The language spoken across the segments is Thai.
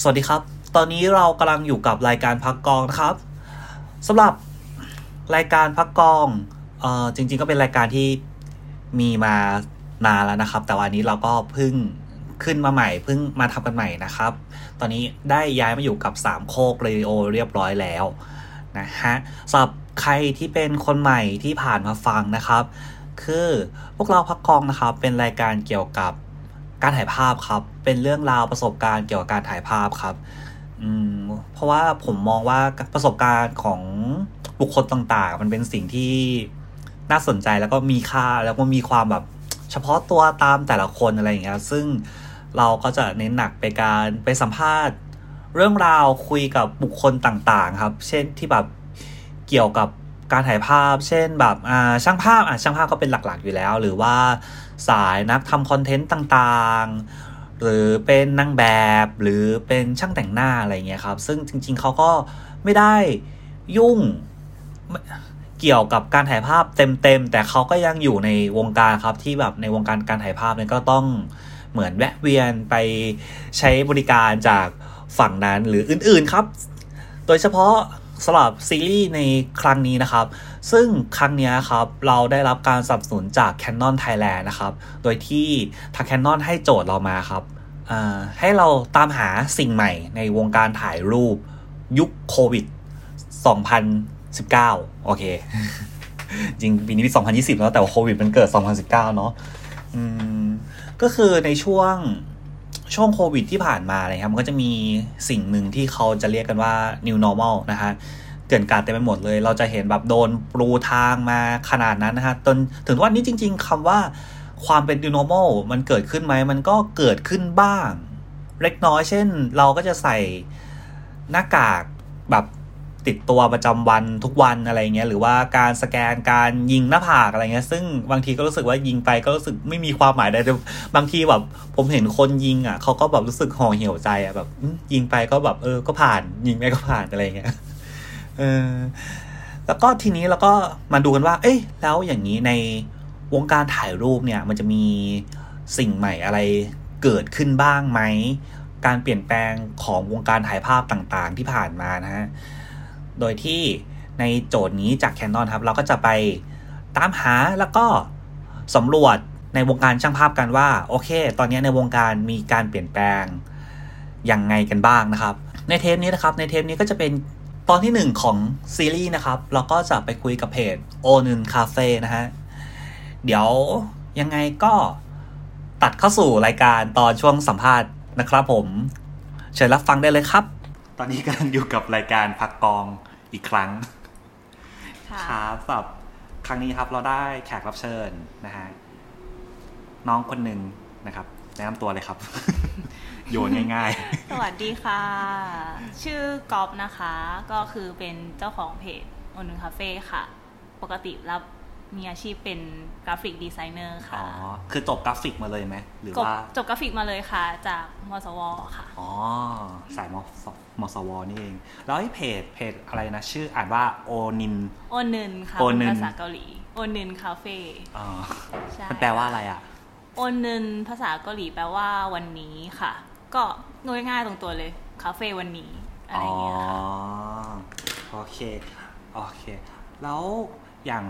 สวัสดีครับ ตอนนี้เรากำลังอยู่กับรายการพักกองนะครับสำหรับรายการพักกองเอ่อจริง ๆ ก็เป็นรายการที่มีมานานแล้วนะครับ แต่วันนี้เราก็เพิ่งขึ้นมาใหม่เพิ่งมาทำกันใหม่นะครับ ตอนนี้ได้ย้ายมาอยู่กับสามโคกเรดิโอเรียบร้อยแล้วนะฮะสำหรับใครที่เป็นคนใหม่ที่ผ่านมาฟังนะครับ คือพวกเราพักกองนะครับ เป็นรายการเกี่ยวกับ การถ่ายภาพครับ เป็นเรื่องราวประสบการณ์เกี่ยวกับการถ่ายภาพครับอืมเพราะว่าผมมองว่าประสบการณ์ของบุคคลต่างๆ มันเป็นสิ่งที่น่าสนใจแล้วก็มีค่าแล้วก็มีความแบบเฉพาะตัวตามแต่ละคนอะไรอย่างเงี้ยซึ่งเราก็จะเน้นหนักไปการไปสัมภาษณ์เรื่องราวคุยกับบุคคลต่างๆ ครับ เช่นที่แบบเกี่ยวกับการถ่ายภาพ เช่นแบบอ่าช่างภาพอะช่างภาพก็เป็นหลักๆอยู่แล้ว หรือว่า สายนักทำคอนเทนต์ต่างๆ หรือเป็นนางแบบหรือเป็นช่างแต่งหน้าอะไรเงี้ยครับ ซึ่งจริงๆเขาก็ไม่ได้ยุ่งเกี่ยวกับการถ่ายภาพเต็มๆ แต่เขาก็ยังอยู่ในวงการครับที่แบบในวงการการถ่ายภาพเนี่ยก็ต้องเหมือนแวะเวียนไปใช้บริการจากฝั่งนั้นหรืออื่นๆครับ โดยเฉพาะสำหรับซีรีส์ในครั้งนี้นะครับ ซึ่งครั้งนี้ครับเราได้รับการสนับสนุนจาก Canon Thailand นะครับ โดยที่ทาง Canon ให้โจทย์เรามาครับให้เราตามหาสิ่งใหม่ในวงการถ่ายรูปยุคโควิด 2019 โอเค จริงปีนี้ปี2020 แล้วแต่ว่าโควิดมันเกิด 2019 เนาะก็คือในช่วงช่วงโควิดที่ผ่านมาเลยครับ มันก็จะมีสิ่งหนึ่งที่เขาจะเรียกกันว่า new normal นะฮะ เกินการเต็มไปหมดเลย เราจะเห็นแบบโดนปรูทางมาขนาดนั้นนะฮะจนถึงวันนี้จริง ๆคำว่าความเป็น new normal มันเกิดขึ้นไหม มันก็เกิดขึ้นบ้าง เล็กน้อยเช่น เราก็จะใส่หน้ากากแบบติดตัวประจำวันทุกวันอะไรเงี้ยหรือว่าการสแกนการยิงหน้าผากอะไรเงี้ยซึ่งบางทีก็รู้สึกว่ายิงไปก็รู้สึกไม่มีความหมายใดแต่บางทีแบบผมเห็นคนยิงอะเขาก็แบบรู้สึกห่อเหี่ยวใจอะแบบยิงไปก็แบบเออก็ผ่านยิงไปก็ผ่านอะไรเงี้ย เออแล้วก็ทีนี้เราก็มาดูกันว่า เอ้ยแล้วอย่างนี้ในวงการถ่ายรูปเนี่ย มันจะมีสิ่งใหม่อะไรเกิดขึ้นบ้างไหม การเปลี่ยนแปลงของวงการถ่ายภาพต่างๆที่ผ่านมานะฮะ โดยที่ในโจทย์นี้จาก Canon ครับ เราก็จะไปตามหาแล้วก็สำรวจในวงการช่างภาพกันว่า โอเค ตอนนี้ในวงการมีการเปลี่ยนแปลงยังไงกันบ้างนะครับ ในเทปนี้นะครับ ในเทปนี้ก็จะเป็น ตอนที่หนึ่งของซีรีส์นะครับ เราก็จะไปคุยกับเพจโอนึนคาเฟ่นะฮะ เดี๋ยวยังไงก็ตัดเข้าสู่รายการตอนช่วงสัมภาษณ์นะครับผม เชิญรับฟังได้เลยครับ ตอนนี้กำลังอยู่กับรายการพักกองอีกครั้งครับสำหรับครั้งนี้ครับเราได้แขกรับเชิญนะฮะน้องคนหนึ่งนะครับแนะนำตัวเลยครับ โยนง่ายๆ สวัสดีค่ะ ชื่อกอบนะคะ ก็คือเป็นเจ้าของเพจโอนึงคาเฟ่ค่ะ ปกติรับมีอาชีพเป็น graphic designer ค่ะ อ๋อ คือจบกราฟิกมาเลยไหม หรือว่า จบกราฟิกมาเลยค่ะ จากมสว ค่ะ อ๋อ สายมมสว นี่เอง แล้วไอ้เพจ เพจอะไรนะ ชื่ออ่านว่าโอนิน โอนินค่ะโอนินภาษาเกาหลี โอนินคาเฟ่ อ๋อใช่มันแปลว่าอะไรอะ โอนินภาษาเกาหลีแปลว่าวันนี้ค่ะ ก็ง่ายๆตรงตัวเลย คาเฟ่วันนี้ อะไรเงี้ยค่ะโอเค โอเค แล้วอย่าง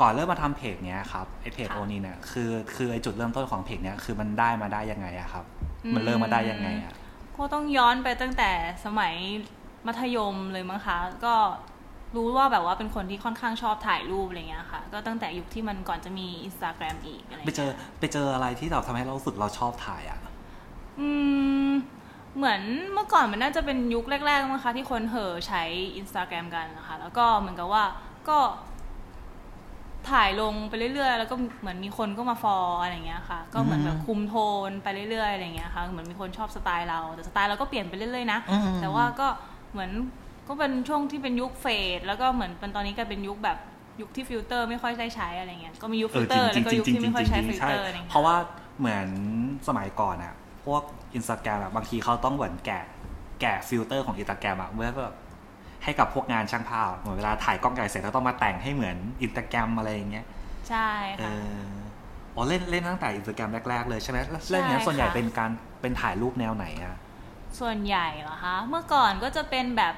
ก่อนเริ่มมาทำเพจเนี้ยครับไอเพจโอนีเนี่ยคือคือไอจุดเริ่มต้นของเพจเนี้ยคือมันได้มาได้ยังไงอะครับ มันเริ่มมาได้ยังไงอะก็ต้องย้อนไปตั้งแต่สมัยมัธยมเลยมั้งคะ ก็รู้ว่าแบบว่าเป็นคนที่ค่อนข้างชอบถ่ายรูปอะไรเงี้ยค่ะ ก็ตั้งแต่ยุคที่มันก่อนจะมีอินสตาแกรมอีกอะไรไปเจอไปเจออะไรที่เราทำให้เราสึกเราชอบถ่ายอะ อืม เหมือนเมื่อก่อนมันน่าจะเป็นยุคแรกๆมั้งคะที่คนเห่อใช้อินสตาแกรมกันนะคะ แล้วก็เหมือนกับว่าก็ถ่ายลงไปเรื่อยๆ แล้วก็เหมือนมีคนก็มา follow อะไรเงี้ยค่ะ ก็เหมือนแบบคุมโทนไปเรื่อยๆอะไรเงี้ยค่ะ เหมือนมีคนชอบสไตล์เรา แต่สไตล์เราก็เปลี่ยนไปเรื่อยๆนะ แต่ว่าก็เหมือนก็เป็นช่วงที่เป็นยุค fade แล้วก็เหมือนเป็นตอนนี้ก็เป็นยุคแบบยุคที่ฟิลเตอร์ไม่ค่อยได้ใช้อะไรเงี้ย ก็มียุคฟิลเตอร์แล้วก็ยุคที่ไม่ค่อยใช้ฟิลเตอร์อะไรเงี้ยเพราะว่าเหมือนสมัยก่อนอะ พวกอินสตาแกรมบางทีเขาต้องเหมือนแกะแกะฟิลเตอร์ของอินสตาแกรมอะเมื่อแบบให้กับพวกงานช่างภาพเหมือนเวลาถ่ายกล้องใหญ่เสร็จแล้วต้องมาแต่งให้เหมือนอินสตาแกรมอะไรอย่างเงี้ยใช่ค่ะอ๋อเล่นเล่นตั้งแต่อินสตาแกรมแรก ๆ เลยใช่ไหมเล่นเนี้ยส่วนใหญ่เป็นการเป็นถ่ายรูปแนวไหนอะส่วนใหญ่เหรอคะ เมื่อก่อนก็จะเป็นแบบ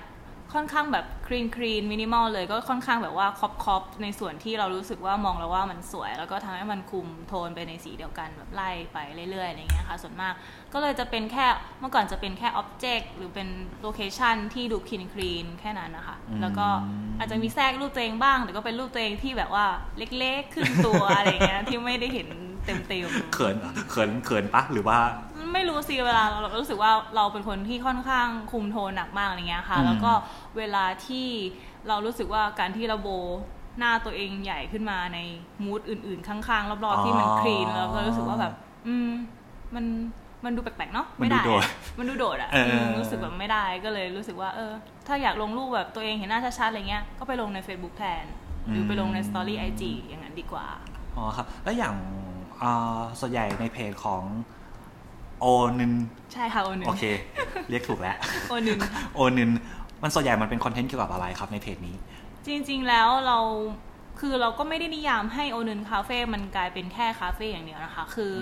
ค่อนข้างแบบ clean clean minimal เลยก็ค่อนข้างแบบว่า crop crop ในส่วนที่เรารู้สึกว่ามองแล้วว่ามันสวย แล้วก็ทำให้มันคุมโทนไปในสีเดียวกันแบบไล่ไปเรื่อยๆอะไรเงี้ยค่ะส่วนมาก ก็เลยจะเป็นแค่เมื่อก่อนจะเป็นแค่ object หรือเป็น location ที่ดู clean clean แค่นั้นนะคะแล้วก็อาจจะมีแทรกรูปตัวเองบ้าง แต่ก็เป็นรูปตัวเองที่แบบว่าเล็กๆขึ้นตัวอะไรเงี้ยที่ไม่ได้เห็นเต็มๆเขินเขินเขินปะหรือว่า ไม่รู้สิเวลาเรารู้สึกว่าเราเป็นคนที่ค่อนข้างคุมโทนหนักมากอะไรเงี้ยค่ะ แล้วก็เวลาที่เรารู้สึกว่าการที่เราโบหน้าตัวเองใหญ่ขึ้นมาในมูดอื่น ๆ ข้างๆรอบๆที่มันคลีนแล้วก็รู้สึกว่าแบบ อืม มันมันดูแปลกๆเนาะไม่ได้ มันดูโดดอะรู้สึกแบบไม่ได้ก็เลยรู้สึกว่าเออ ถ้าอยากลงรูปแบบตัวเองเห็นหน้าชัดๆอะไรเงี้ยก็ไปลงใน Facebook แทนหรือไปลงในสตอรี่ไอจีอย่างนั้นดีกว่าอ๋อครับ แล้วอย่างส่วนใหญ่ในเพจของ โอนึนใช่ค่ะโอนึนโอเค เรียกถูกแล้วโอนึนโอนึนมันส่วนใหญ่มันเป็นคอนเทนต์เกี่ยวกับอะไรครับในเพจนี้ จริงๆแล้วเราคือเราก็ไม่ได้นิยามให้โอนึนคาเฟ่มันกลายเป็นแค่คาเฟ่อย่างเดียวนะคะ คือ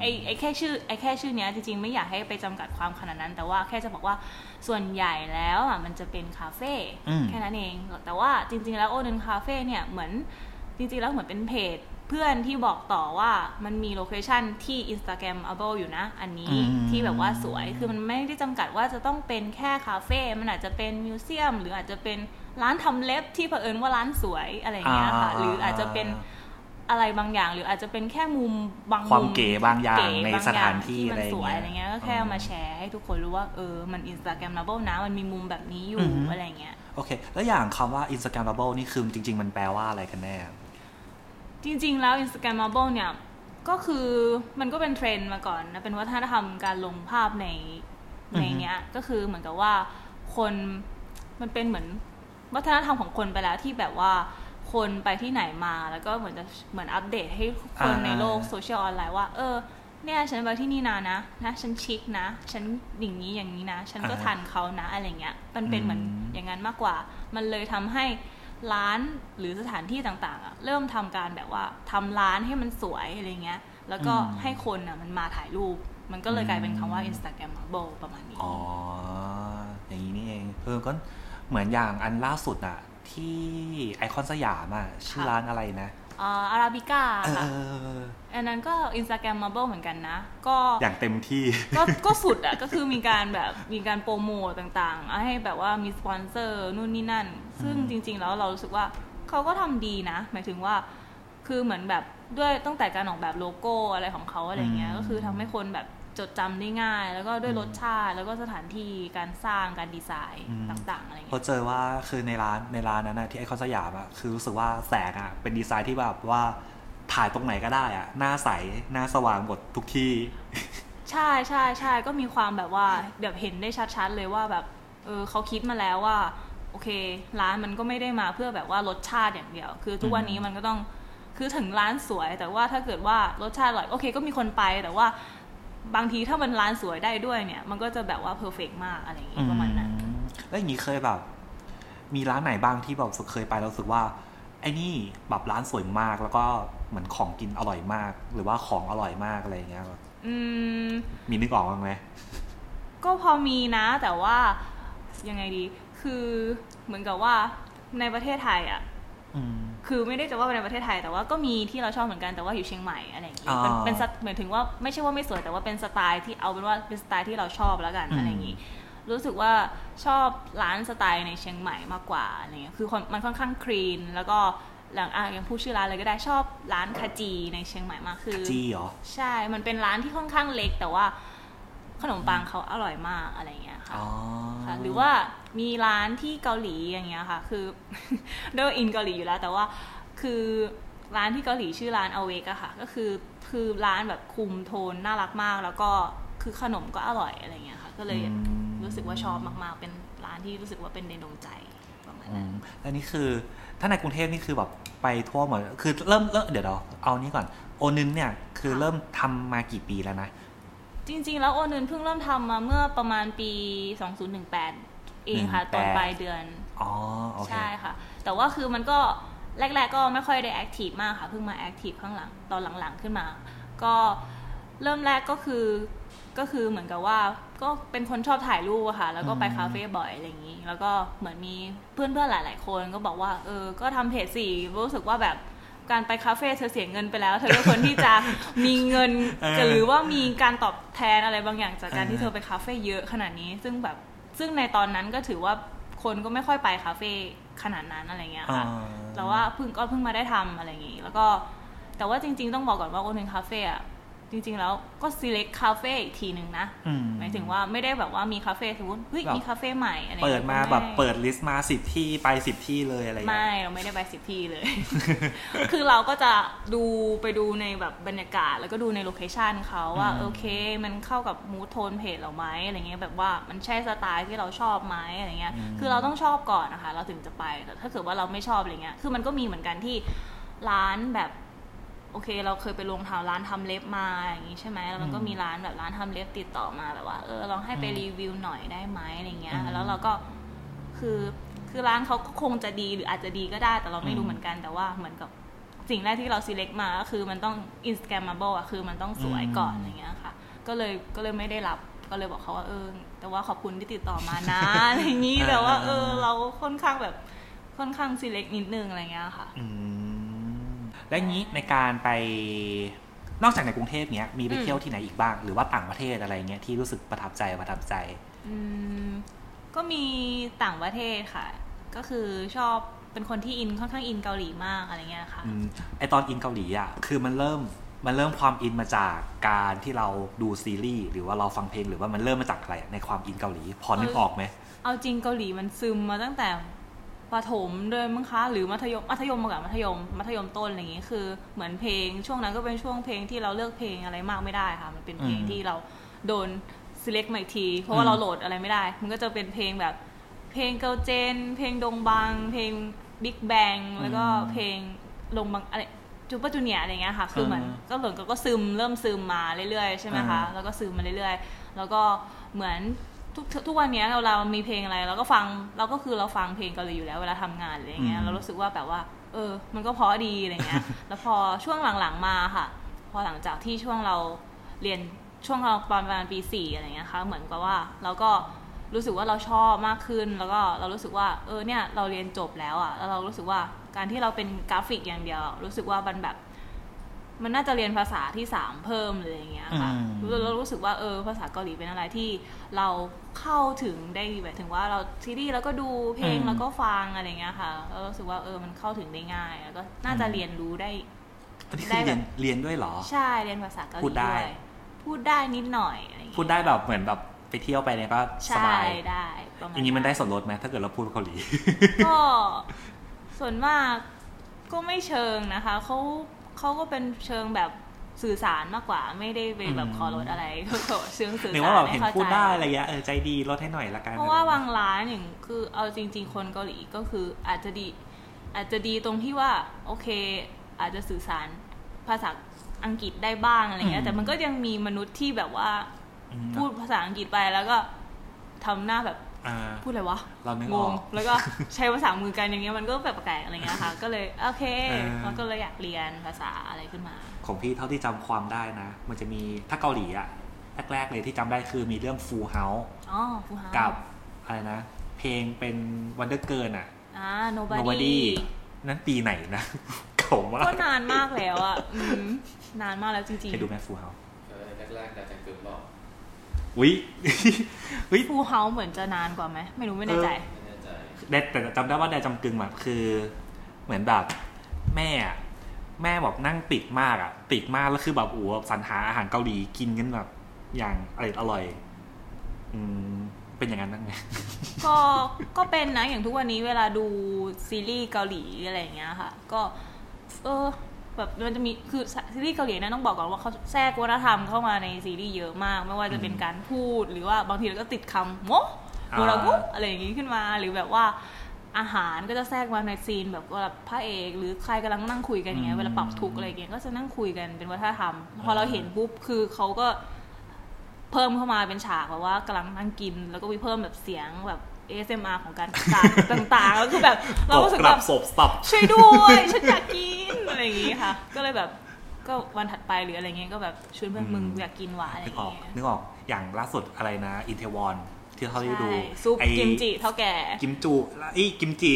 ไอ้ไอ้แค่ชื่อไอ้แค่ชื่อเนี้ยจริงๆ ไม่อยากให้ไปจำกัดความขนาดนั้น แต่ว่าแค่จะบอกว่าส่วนใหญ่แล้วอะมันจะเป็นคาเฟ่แค่นั้นเอง แต่ว่าจริง ๆ แล้วโอนึนคาเฟ่เนี่ยเหมือนจริงๆแล้วเหมือนเป็นเพจ เพื่อนที่บอกต่อว่ามันมี location ที่ Instagramable อยู่นะ อันนี้ที่แบบว่าสวยคือมันไม่ได้จำกัดว่าจะต้องเป็นแค่คาเฟ่มันอาจจะเป็น museum หรืออาจจะเป็นร้านทำเล็บที่เผอิญว่าร้านสวยอะไรอย่างเงี้ยค่ะ หรืออาจจะเป็นอะไรบางอย่าง หรืออาจจะเป็นแค่มุมบางมุมความเก๋บางอย่างในสถานที่อะไรสวยอะไรเงี้ยก็แค่มาแชร์ให้ทุกคนรู้ว่าเออมัน Instagramable นะมันมีมุมแบบนี้อยู่อะไรเงี้ยโอเค แล้วอย่างคำว่า Instagramable นี่คือจริง ๆ มันแปลว่าอะไรกันแน่ จริง ๆ แล้ว Instagramable เนี่ย ก็คือมันก็เป็นเทรนด์มาก่อนนะ เป็นวัฒนธรรมการลงภาพในในเนี้ย ก็คือเหมือนกับว่าคนมันเป็นเหมือนวัฒนธรรมของคนไปแล้วที่แบบว่าคนไปที่ไหนมาแล้วก็เหมือนจะเหมือนอัปเดตให้คนในโลกโซเชียลออนไลน์ว่า เออ เนี่ยฉันไปที่นี่นานะนะฉันชิคนะ ฉันอย่างนี้อย่างนี้นะ ฉันก็ทันเขานะอะไรเงี้ย มันเป็นเหมือนอย่างนั้นมากกว่า มันเลยทำให้ ร้านหรือสถานที่ต่างๆอะเริ่มทำการแบบว่าทำร้านให้มันสวยอะไรเงี้ย แล้วก็ให้คนอะมันมาถ่ายรูป มันก็เลยกลายเป็นคำว่า Instagramable ประมาณนี้ อ๋อ อย่างนี้นี่เองเออก็เหมือนอย่างอันล่าสุดอะที่ไอคอนสยามอะชื่อร้านอะไรนะ อาราบิก้าค่ะอันนั้นก็ Instagramable เหมือนกันนะ ก็อย่างเต็มที่ ก็ก็สุดอะ ก็คือมีการแบบมีการโปรโมตต่างๆ ให้แบบว่ามีสปอนเซอร์นู่นนี่นั่น ซึ่งจริง ๆ แล้วเรารู้สึกว่าเขาก็ทำดีนะ หมายถึงว่า คือเหมือนแบบด้วยตั้งแต่การออกแบบโลโก้อะไรของเขาอะไรเงี้ย ก็คือทำให้คนแบบ จดจำได้ง่าย แล้วก็ด้วยรสชาติ แล้วก็สถานที่การสร้างการดีไซน์ต่างๆอะไรเงี้ยพอเจอว่าคือในร้านในร้านนั้นนะที่ไอคอนสยามอะคือรู้สึกว่าแสงอะเป็นดีไซน์ที่แบบว่าถ่ายตรงไหนก็ได้อะหน้าใสหน้าสว่างหมดทุกที่ ใช่ใช่ใช่ก็มีความแบบว่าแบบเห็นได้ชัดๆเลยว่าแบบเออเขาคิดมาแล้วว่า โอเค ร้านมันก็ไม่ได้มาเพื่อแบบว่ารสชาติอย่างเดียว คือทุกวันนี้มันก็ต้องคือถึงร้านสวยแต่ว่าถ้าเกิดว่ารสชาติอร่อยโอเค ก็มีคนไปแต่ว่า บางทีถ้ามันร้านสวยได้ด้วยเนี่ย มันก็จะแบบว่าเพอร์เฟกมากอะไรอย่างงี้ประมาณนั้นแล้วอย่างนี้เคยแบบ มีร้านไหนบ้างที่แบบเคยไปแล้วรู้สึกว่า ไอ้นี่แบบร้านสวยมากแล้วก็เหมือนของกินอร่อยมาก หรือว่าของอร่อยมากอะไรอย่างเงี้ยอืมมีนึกออกบ้างไหมก็พอมีนะแต่ว่ายังไงดี คือเหมือนกับว่าในประเทศไทยอะ คือไม่ได้จะว่าในประเทศไทย แต่ว่าก็มีที่เราชอบเหมือนกันแต่ว่าอยู่เชียงใหม่อะไรอย่างเงี้ยเป็นเหมือนถึงว่าไม่ใช่ว่าไม่สวยแต่ว่าเป็นสไตล์ที่เอาเป็นว่าเป็นสไตล์ที่เราชอบแล้วกันอะไรอย่างงี้รู้สึกว่าชอบร้านสไตล์ในเชียงใหม่มากกว่าอะไรเงี้ยคือมันค่อนข้างคลีนแล้วก็หลังอะยังพูดชื่อร้านเลยก็ได้ชอบร้านคาจีในเชียงใหม่มากคือจีเหรอใช่ มันเป็นร้านที่ค่อนข้างเล็กแต่ว่า ขนมปังเขาอร่อยมากอะไรเงี้ยค่ะ หรือว่ามีร้านที่เกาหลีอย่างเงี้ยค่ะ คือด้วยอินเกาหลีอยู่แล้ว แต่ว่าคือร้านที่เกาหลีชื่อร้านอเวกอะค่ะ ก็คือคือร้านแบบคุมโทนน่ารักมาก แล้วก็คือขนมก็อร่อยอะไรเงี้ยค่ะ ก็เลยรู้สึกว่าชอบมากๆ เป็นร้านที่รู้สึกว่าเป็นในดวงใจประมาณนั้นและนี่คือถ้าในกรุงเทพนี่คือแบบไปทั่วหมด คือเริ่มเริ่มเดี๋ยวเราเอานี้ก่อน โอนึนเนี่ยคือเริ่มทำมากี่ปีแล้วนะ จริง ๆ แล้วโอนึนเพิ่งเริ่มทำมาเมื่อประมาณปี 2018 เองค่ะ ตอนปลายเดือนอ๋อใช่ค่ะ แต่ว่าคือมันก็แรก ๆ ก็ไม่ค่อยได้แอคทีฟมากค่ะ เพิ่งมาแอคทีฟข้างหลังตอนหลังๆขึ้นมา ก็เริ่มแรกก็คือก็ก็คือเหมือนกับว่าก็เป็นคนชอบถ่ายรูปอะค่ะ แล้วก็ไปคาเฟ่บ่อยอะไรอย่างนี้ แล้วก็เหมือนมีเพื่อนเพื่อนๆหลาย ๆ คนก็บอกว่าเออก็ทำเพจสี่รู้สึกว่าแบบ การไปคาเฟ่เธอเสียเงินไปแล้ว เธอก็ควรที่จะมีเงินเออหรือว่ามีการตอบแทนอะไรบางอย่างจากการเออที่เธอไปคาเฟ่เยอะขนาดนี้ ซึ่งแบบซึ่งในตอนนั้นก็ถือว่าคนก็ไม่ค่อยไปคาเฟ่ขนาดนั้นอะไรเงี้ยอ่าค่ะแต่ว่าเพิ่งก็เพิ่งมาได้ทำอะไรอย่างงี้แล้วก็แต่ว่าจริง ๆ ต้องบอกก่อนว่าโอเทนคาเฟ่อะ จริง ๆ แล้วก็ select คาเฟ่อีกทีหนึ่งนะอืมหมายถึงว่าไม่ได้แบบว่ามีคาเฟ่สมมติเฮ้ยแบบมีคาเฟ่ใหม่อะไรเปิดมางี้ยแบบไม่เปิด list มาสิบที่ไปสิบที่เลยอะไรอย่างเงี้ไม่ยเราไม่ได้ไปสิบที่เลย คือเราก็จะดูไปดูในแบบบรรยากาศ แล้วก็ดูใน location เขาว่าอืมโอเค มันเข้ากับ mood tone เพจเราไหมอะไรเงี้ยแบบว่ามันใช่สไตล์ที่เราชอบไหมอะไรเงี้ยคือเราต้องชอบก่อนนะคะ เราถึงจะไปแต่ถ้าเกิดว่าเราไม่ชอบอะไรเงี้ยคือมันก็มีเหมือนกันที่ร้านแบบ โอเค เราเคยไปลงทำร้านทำเล็บมาอย่างงี้ใช่ไหมแล้วมันก็มีร้านแบบร้านทำเล็บติดต่อมาแบบว่าเออลองให้ไปรีวิวหน่อยได้ไหมอะไรเงี้ยอืมแล้วเราก็คือคือร้านเขาก็คงจะดีหรืออาจจะดีก็ได้ แต่เราไม่รู้เหมือนกันแต่ว่าเหมือนกับสิ่งแรกที่เรา select มาก็คือมันต้อง instagrammable อะคือมันต้องสวยก่อนอะไรเงี้ยค่ะ ก็เลยก็เลยไม่ได้รับก็เลยบอกเขาว่าเออ แต่ว่าขอบคุณที่ติดต่อมานะอะไรอย่างนี้แต่ว่า เออ เราค่อนข้างแบบค่อนข้าง select นิดนึงอะไรเงี้ยค่ะ อืม และงี้ในการไปนอกจากในกรุงเทพเนี้ยมีไปอืมเที่ยวที่ไหนอีกบ้าง หรือว่าต่างประเทศอะไรเงี้ยที่รู้สึกประทับใจประทับใจอืมก็มีต่างประเทศค่ะ ก็คือชอบเป็นคนที่อินค่อนข้างอินเกาหลีมากอะไรเงี้ยค่ะอืมไอตอนอินเกาหลีอะคือมันเริ่มมันเริ่มความอินมาจากการที่เราดูซีรีส์หรือว่าเราฟังเพลงหรือว่ามันเริ่มมาจากอะไรในความอินเกาหลี พอนึกออกไหมเอาจริงเกาหลีมันซึมมาตั้งแต่ ประถมเลยมั้งคะ หรือมัธยมมัธยมมากับมัธยม มัธยมต้นอะไรอย่างงี้คือเหมือนเพลง ช่วงนั้นก็เป็นช่วงเพลงที่เราเลือกเพลงอะไรมากไม่ได้ค่ะ มันเป็นเพลงอืมที่เราโดน select มาอีกที เพราะว่าอืมเราโหลดอะไรไม่ได้ มันก็จะเป็นเพลงแบบ เพลงเกิ l เจน เพลงดงบัง เพลงบิ๊กแบงแล้วก็เพลงลงบังอะไรจูป e r จูเนียอะไรเงี้ยค่ะ คือเหมือนอ่าก็เหมือนก็ซึมเริ่มซึมมาเรื่อยๆใช่ไหมคะอ่าแล้วก็ซึมมาเรื่อยๆ แล้วก็เหมือน ทุกทุกวันเนี้ยเราเรามีเพลงอะไรเราก็ฟังเราก็คือเราฟังเพลงเกาหลีอยู่แล้วเวลาทำงานอะไรอย่างเงี้ยอืมเรารู้สึกว่าแบบว่า เออ มันก็เพราะดีอะไรเงี้ยแล้วพอช่วงหลังๆมาค่ะ พอหลังจากที่ช่วงเราเรียนช่วงเราประมาณปีสี่อะไรเงี้ยค่ะเหมือนกับว่าเราก็รู้สึกว่าเราชอบมากขึ้นแล้วก็เรารู้สึกว่า เออเนี่ยเราเรียนจบแล้วอะแล้วเรารู้สึกว่าการที่เราเป็นกราฟิกอย่างเดียว รู้สึกว่ามันแบบ มันน่าจะเรียนภาษาที่สามเพิ่มเลยอย่างเงี้ยค่ะอืมเราเรารู้สึกว่าเออภาษาเกาหลีเป็นอะไรที่เราเข้าถึงได้หมายถึงว่าเราซีรีส์แล้วก็ดูเพลงอืมแล้วก็ฟังอะไรเงี้ยค่ะแล้วรู้สึกว่าเออมันเข้าถึงได้ง่ายแล้วก็น่าจะอืมเรียนรู้ได้อันนี้ได้คือแบเรียบนเรียนด้วยเหรอ ใช่เรียนภาษาเกาหลีพูดได้วยพูดได้นิดหน่อยอะไรเงี้ยพูดได้แบบเหมือนแบบไปเที่ยวไปเนี่ยก็สใช่บายได้ประมาณอย่างนี้มันได้ส่วนลดไหมถ้าเกิดเราพูดเกาหลีก็ส่วนมากก็ไม่เชิงนะคะเขา เขาก็เป็นเชิงแบบสื่อสารมากกว่าไม่ได้ไปแบบอืมขอลดอะไรเขาก็เชิงสื่อหรือสารว่าแบบให้เห็นเข้าพูดใจได้อะไรเงี้ยเออใจดีลดให้หน่อยละกันเพราะว่าบางร้านอย่างคือเอาจริง ๆ คนเกาหลีก็คืออาจจะดี อาจจะดีตรงที่ว่าโอเค อาจจะสื่อสารภาษาอังกฤษได้บ้างอะไรเงี้ยแต่มันก็ยังมีมนุษย์ที่แบบว่าอืมพูดภาษาอังกฤษไปแล้วก็ทำหน้าแบบอ่า พูดอะไรวะเรานึกงอองกแล้วก็ใช้ภาษามือกันอย่างเงี้ยมันก็แบบแปลกๆอะไรเงี้ยค่ะ ก็เลยโอเคเออมันก็เลยอยากเรียนภาษาอะไรขึ้นมา ของพี่เท่าที่จำความได้นะ มันจะมีถ้าเกาหลีอะแรกๆเลยที่จำได้คือมีเรื่อง Full House อ๋อฟูฮากับอะไรนะ เพลงเป็น Wonder Girl อะอ่า nobody, Nobody นั่นปีไหนนะเก่ามากก็นานมากแล้วอะอืมนานมากแล้วจริงเคยดูไหม Full House เออแรกๆแต่จังกึมบอก อุ้ยอุ้ยๆฟูเฮาเหมือนจะนานกว่าไหมไม่รู้ไม่แน่ใจไม่แน่ใจแต่แต่จำได้ว่าแดจำกึงแบบคือ เหมือนแบบแม่อะแม่บอกนั่งติดมากอะติดมากแล้วคือแบบโอ้โหสรรหาอาหารเกาหลีกินกันแบบ อย่างอร่อยอร่อย อืมเป็นอย่างนั้นนั่งไงก็ก็เป็นนะอย่างทุกวันนี้เวลาดูซีรีส์เกาหลีอะไรอย่างเงี้ยค่ะ ก็ เออ แบบมันจะมีคือซีรีส์เกาหลีนะต้องบอกก่อนว่าเขาแทรกวัฒนธรรมเข้ามาในซีรีส์เยอะมาก ไม่ว่าจะเป็นการพูดหรือว่าบางทีเราก็ติดคำโมโมรากุอะไรอย่างงี้ขึ้นมา หรือแบบว่าอาหารก็จะแทรกมาในซีนแบบว่าพระเอกหรือใครกำลังนั่งคุยกันอย่างเงี้ยเวลาปรับทุกข์อะไรอย่างเงี้ยก็จะนั่งคุยกันเป็นวัฒนธรรม พอเราเห็นปุ๊บคือเขาก็เพิ่มเข้ามาเป็นฉากแบบว่ากำลังนั่งกิน แล้วก็มีเพิ่มแบบเสียงแบบ ASMR ของการต่างๆ แล้วคือแบบเรารู้สึกกแบลับศพสับช่วยด้วยฉันอยากกินอะไรอย่างงี้ค่ะ ก็เลยแบบก็วันถัดไปหรืออะไรเงี้ยก็แบบชวนเพื่อนมึงอยากกินหวานอะไรอนึกย่าออกงเงี้ยนึกออกออย่างล่าสุดอะไรนะอินเทวอนที่เขาได้ดูใช่ซุปไอ้กิมจิเท่าแก่กิมจุแล้วไอ้กิมจิ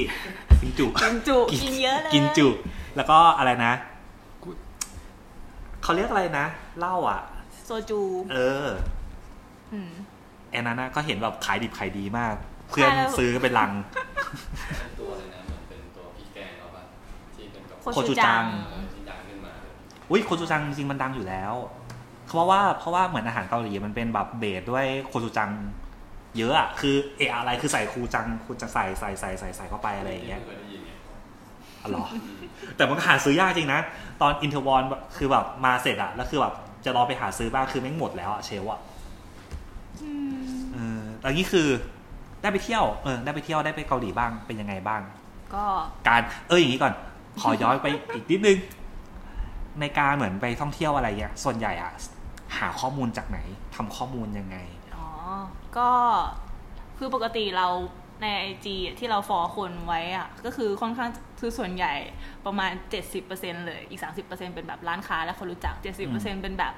กิมจุกิมจุกินเยอะเลยกินจุ แล้วก็อะไรนะกูเขาเรียกอะไรนะเหล้าอะโซจู เอออืมแอนนั้นนะก็เห็นแบบขายดิบขายดีมากเพื่อนใช่แล้วซื้อเป็นลังเป็นตัวเลยนะเหมือนเป็นตัวพริกแกงเขาปะที่เป็นกับโคโคชูชูจัจังงเออที่ดังขึ้นมาเลยอุ้ยโคจูจังจริงๆมันดังอยู่แล้วเพราะว่าเพราะว่าเหมือนอาหารเกาหลีมันเป็นแบบเบสด้วยโคจูจัง เยอะอะคือเอะอะไรคือใส่คูจังคูจะใส่ใส่ใส่ใส่ใส่เข้าไปอะไรอย่างเงี้ยไม่เคยได้ยินไงอ๋อเหรอแต่มันก็หาซื้อยากจริงนะ ตอนอินเทอร์วอนคือแบบมาเสร็จอะแล้วคือแบบจะรอไปหาซื้อบ้างคือแม่งหมดแล้วอะเชลอะอืมเออแล้วนี่คือ ได้ไปเที่ยวเออได้ไปเที่ยวได้ไปเกาหลีบ้างเป็นยังไงบ้าง ก็การเอออย่างนี้ก่อน ขอย้อนไปอีกนิดนึง ในการเหมือนไปท่องเที่ยวอะไรเงี้ยส่วนใหญ่อะหาข้อมูลจากไหนทำข้อมูลยังไงอ๋อก็คือปกติเราในไอจีที่เราฟอลคนไว้อะก็คือค่อนข้างคือส่วนใหญ่ประมาณ 70%เลยอีก 30%เป็นแบบร้านค้าและคนรู้จัก 70%เป็นแบบ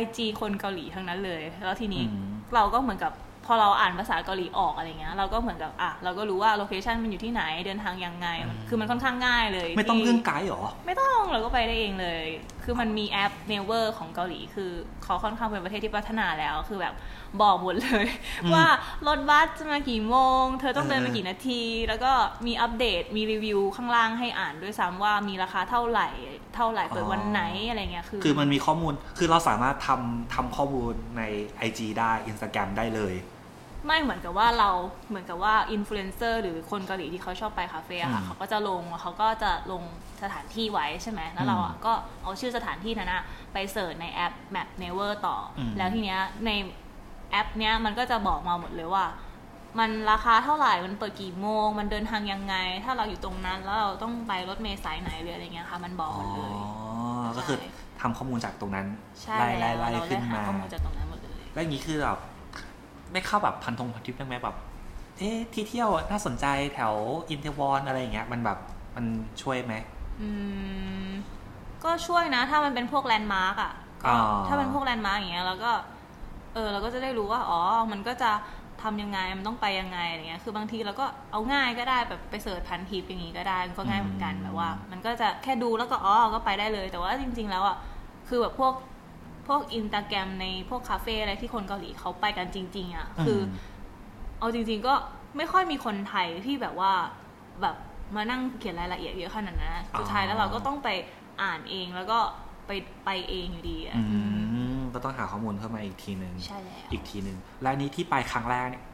IG คนเกาหลีทั้งนั้นเลย แล้วทีนี้อืมเราก็เหมือนกับพ อเราอ่านภาษาเกาหลีออกอะไรเงี้ยเราก็เหมือนกับอะเราก็รู้ว่าโลเคชันมันอยู่ที่ไหนเดินทางยังไง คือมันค่อนข้างง่ายเลย ไม่ต้องที่เรื่องไกด์เหรอ ไม่ต้องเราก็ไปได้เองเลย คือมันมีแอป n e v e r ของเกาหลี คือเขาค่อนข้างเป็นประเทศที่พัฒนาแล้ว คือแบบบอกหมดเลยอืมว่ารถบัสจะมากี่โมง เธอต้องเดินเออมากี่นาที แล้วก็มีอัปเดตมีรีวิวข้างล่างให้อ่านด้วยซ้ำว่ามีราคาเท่าไหร่เท่าไหร่เปิดวันไหนอะไรเงี้ยคือ คือมันมีข้อมูลคือเราสามารถทำทำข้อมูลใน IG ได้ Instagram ได้เลย ไม่เหมือนกับว่าเราเหมือนกับว่าอินฟลูเอนเซอร์หรือคนเกาหลีที่เขาชอบไปคาเฟ่อะค่ะอืมเขาก็จะลงเขาก็จะลงสถานที่ไว้ใช่ไหมแล้วเราอะอืมก็เอาชื่อสถานที่นั้นอะไปเสิร์ชในแอป Map Never ต่ออมแล้วทีเนี้ยในแอปเนี้ยมันก็จะบอกมาหมดเลยว่า มันราคาเท่าไหร่มันเปิดกี่โมง มันเดินทางยังไง ถ้าเราอยู่ตรงนั้น แล้วเราต้องไปรถเมล์สายไหนหรืออะไรเงี้ยค่ะ มันบอกอ๋หมดเลยอก็คือทำข้อมูลจากตรงนั้นใช่ไล่ไล่แล้วไล่เราขึ้ได้นหามาข้อมูลจากตรงนั้นหมดเลยแล้วอย่างนี้คือแบบ ได้เข้าแบบพันธงพันทิปได้ไหมแบบเอ๊ะที่เที่ยวน่าสนใจแถวอินเทอร์วอนอะไรอย่างเงี้ย มันแบบมันช่วยไหมอืมก็ช่วยนะ ถ้ามันเป็นพวกแลนด์มาร์กอะก็อ๋อถ้าเป็นพวกแลนด์มาร์กอย่างเงี้ยเราก็ เออ เราก็จะได้รู้ว่าอ๋อ มันก็จะทำยังไงมันต้องไปยังไงอะไรเงี้ย คือบางทีเราก็เอาง่ายก็ได้แบบไป search พันทิปอย่างงี้ก็ได้มันก็ง่ายเหมือนกันแบบว่า มันก็จะแค่ดูแล้วก็อ๋อก็ไปได้เลย แต่ว่าจริง ๆ แล้วอะคือแบบพวก พวกอินสตาแกรมในพวกคาเฟ่อะไรที่คนเกาหลีเขาไปกันจริง ๆอะคือมเอาจริง ๆ ก็ไม่ค่อยมีคนไทยที่แบบว่าแบบมานั่งเขียนรายละเอียดเยอะขนาดนั้นนะสุดท้ายแล้วเราก็ต้องไปอ่านเองแล้วก็ไปไปเองอยู่ดีอะอือืมมก็ต้องหาข้อมูลเพิ่มมาอีกทีหนึ่งใช่แล้วอีกทีหนึ่งแล้วอันนี้ที่ไปครั้งแรกเนี่ย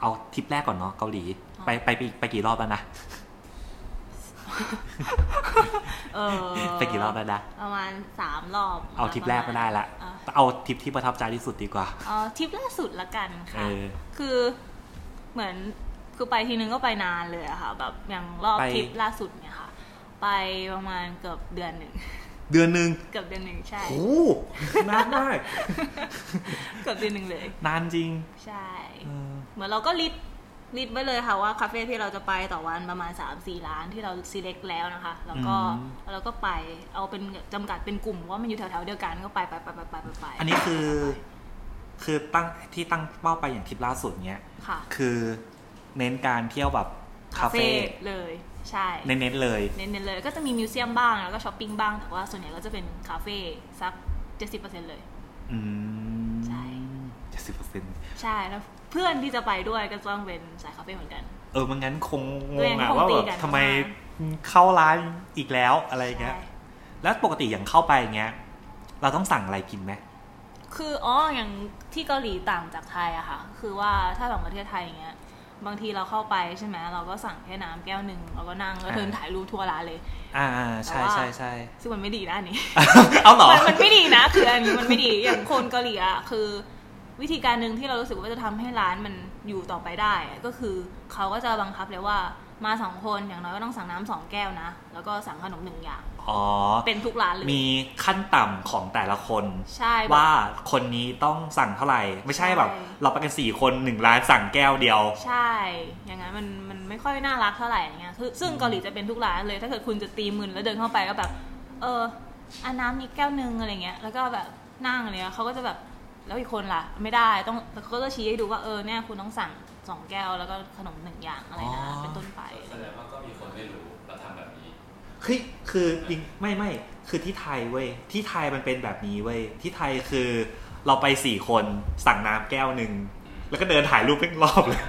เอาทริปแรกก่อนเนาะเกาหลี ไปไปไปไปกี่รอบแล้วนะ เออไปกี่รอบแล้วนะ ประมาณสามรอบ เอาทริปแรกก็ได้ละอะเอาทริปที่ประทับใจที่สุดดีกว่า เอาทริปล่าสุดละกันเอค่ะอคือเหมือนคือไปทีนึงก็ไปนานเลยอะค่ะ แบบอย่างรอบไปทริปล่าสุดเนี่ยค่ะ ไปประมาณเกือบเดือนหนึ่งเดือนหนึ่งเกือบเดือนหนึ่งใช่โอ้นานมากเกือบเดือนหนึ่งเลย นานจริง ใช่เออเหมือนเราก็ list list ไว้เลยค่ะว่าคาเฟ่ที่เราจะไปต่อวันประมาณ 3 4 ร้านที่เรา select แล้วนะคะ แล้วก็เราก็ไปเอาเป็นจำกัดเป็นกลุ่มว่ามันอยู่แถวๆเดียวกันก็ไปไปไปไปไปไปไป อันนี้คือ คือตั้งที่ตั้งเป้าไปอย่างทริปล่าสุดเนี้ยค่ะคือเน้นการเที่ยวแบบคาเฟ่เลยใช่ เน้นๆเลยเน้นๆเลยก็จะมี museum บ้างแล้วก็ช้อปปิ้งบ้างแต่ว่าส่วนใหญ่ก็จะเป็นคาเฟ่สัก70%เลย อืม ใช่เจ็ดสิบเปอร์เซ็นต์ใช่แล้วเพื่อนที่จะไปด้วยก็ต้องเป็นสายคาเฟ่เหมือนกัน เออมันงั้นคงงตัวเองงอะคงว่าตีแบบกันทำไมมากเข้าร้านอีกแล้วอะไรเงี้ยใช่แล้วปกติอย่างเข้าไปอย่างเงี้ย เราต้องสั่งอะไรกินไหมคืออ๋ออย่างที่เกาหลีต่างจากไทยอะค่ะ คือว่าถ้าของประเทศไทยอย่างเงี้ยบางทีเราเข้าไปใช่ไหมเราก็สั่งแค่น้ำแก้วหนึ่งเราก็นั่งแล้วเดินถ่ายรูปทั่วร้านเลย อ่าอ่าใช่แต่ว่าใช่ใช่ซึ่งมันไม่ดีนะอันนี้เอาเหรอมันมันไม่ดีนะคืออันนี้มันไม่ดีอย่างคนเกาหลีอะคือ วิธีการหนึ่งที่เรารู้สึกว่าจะทำให้ร้านมันอยู่ต่อไปได้อะก็คือเขาก็จะบังคับเลยว่ามาสองคนอย่างน้อยก็ต้องสั่งน้ำสองแก้วนะ แล้วก็สั่งขนมหนึ่งอย่างอ๋อเป็นทุกร้านเลยมีขั้นต่ำของแต่ละคน ใช่แบบว่าคนนี้ต้องสั่งเท่าไหร่ ไม่ใช่แบบใช่เราไปกันสี่คนหนึ่งร้านสั่งแก้วเดียว ใช่ อย่างนั้นมันมันไม่ค่อยน่ารักเท่าไหร่อย่างเงี้ยคือซึ่งเกาหลีจะเป็นทุกร้านเลย ถ้าเกิดคุณจะตีมึนแล้วเดินเข้าไปก็แบบ เอออันน้ำนี้แก้วหนึงอะไรเงี้ยแล้วก็แบบนั่งอะไรเงี้ยเขาก็จะแบบ แล้วอีกคนล่ะ ไม่ได้ต้องเขาก็จะชี้ให้ดูว่าเออเนี่ยคุณต้องสั่งสองแก้วแล้วก็ขนมหนึ่งอย่างอะไรนะอ๋อ เป็นต้นไป แสดงว่าก็มีคนไม่รู้แล้วทำแบบนี้เฮ้ยคือจริงไม่ไม่คือที่ไทยเว้ยที่ไทยมันเป็นแบบนี้เว้ยที่ไทยคือเราไปสี่คนสั่งน้ำแก้วหนึ่งแล้วก็เดินถ่ายรูปเป็นรอบเลย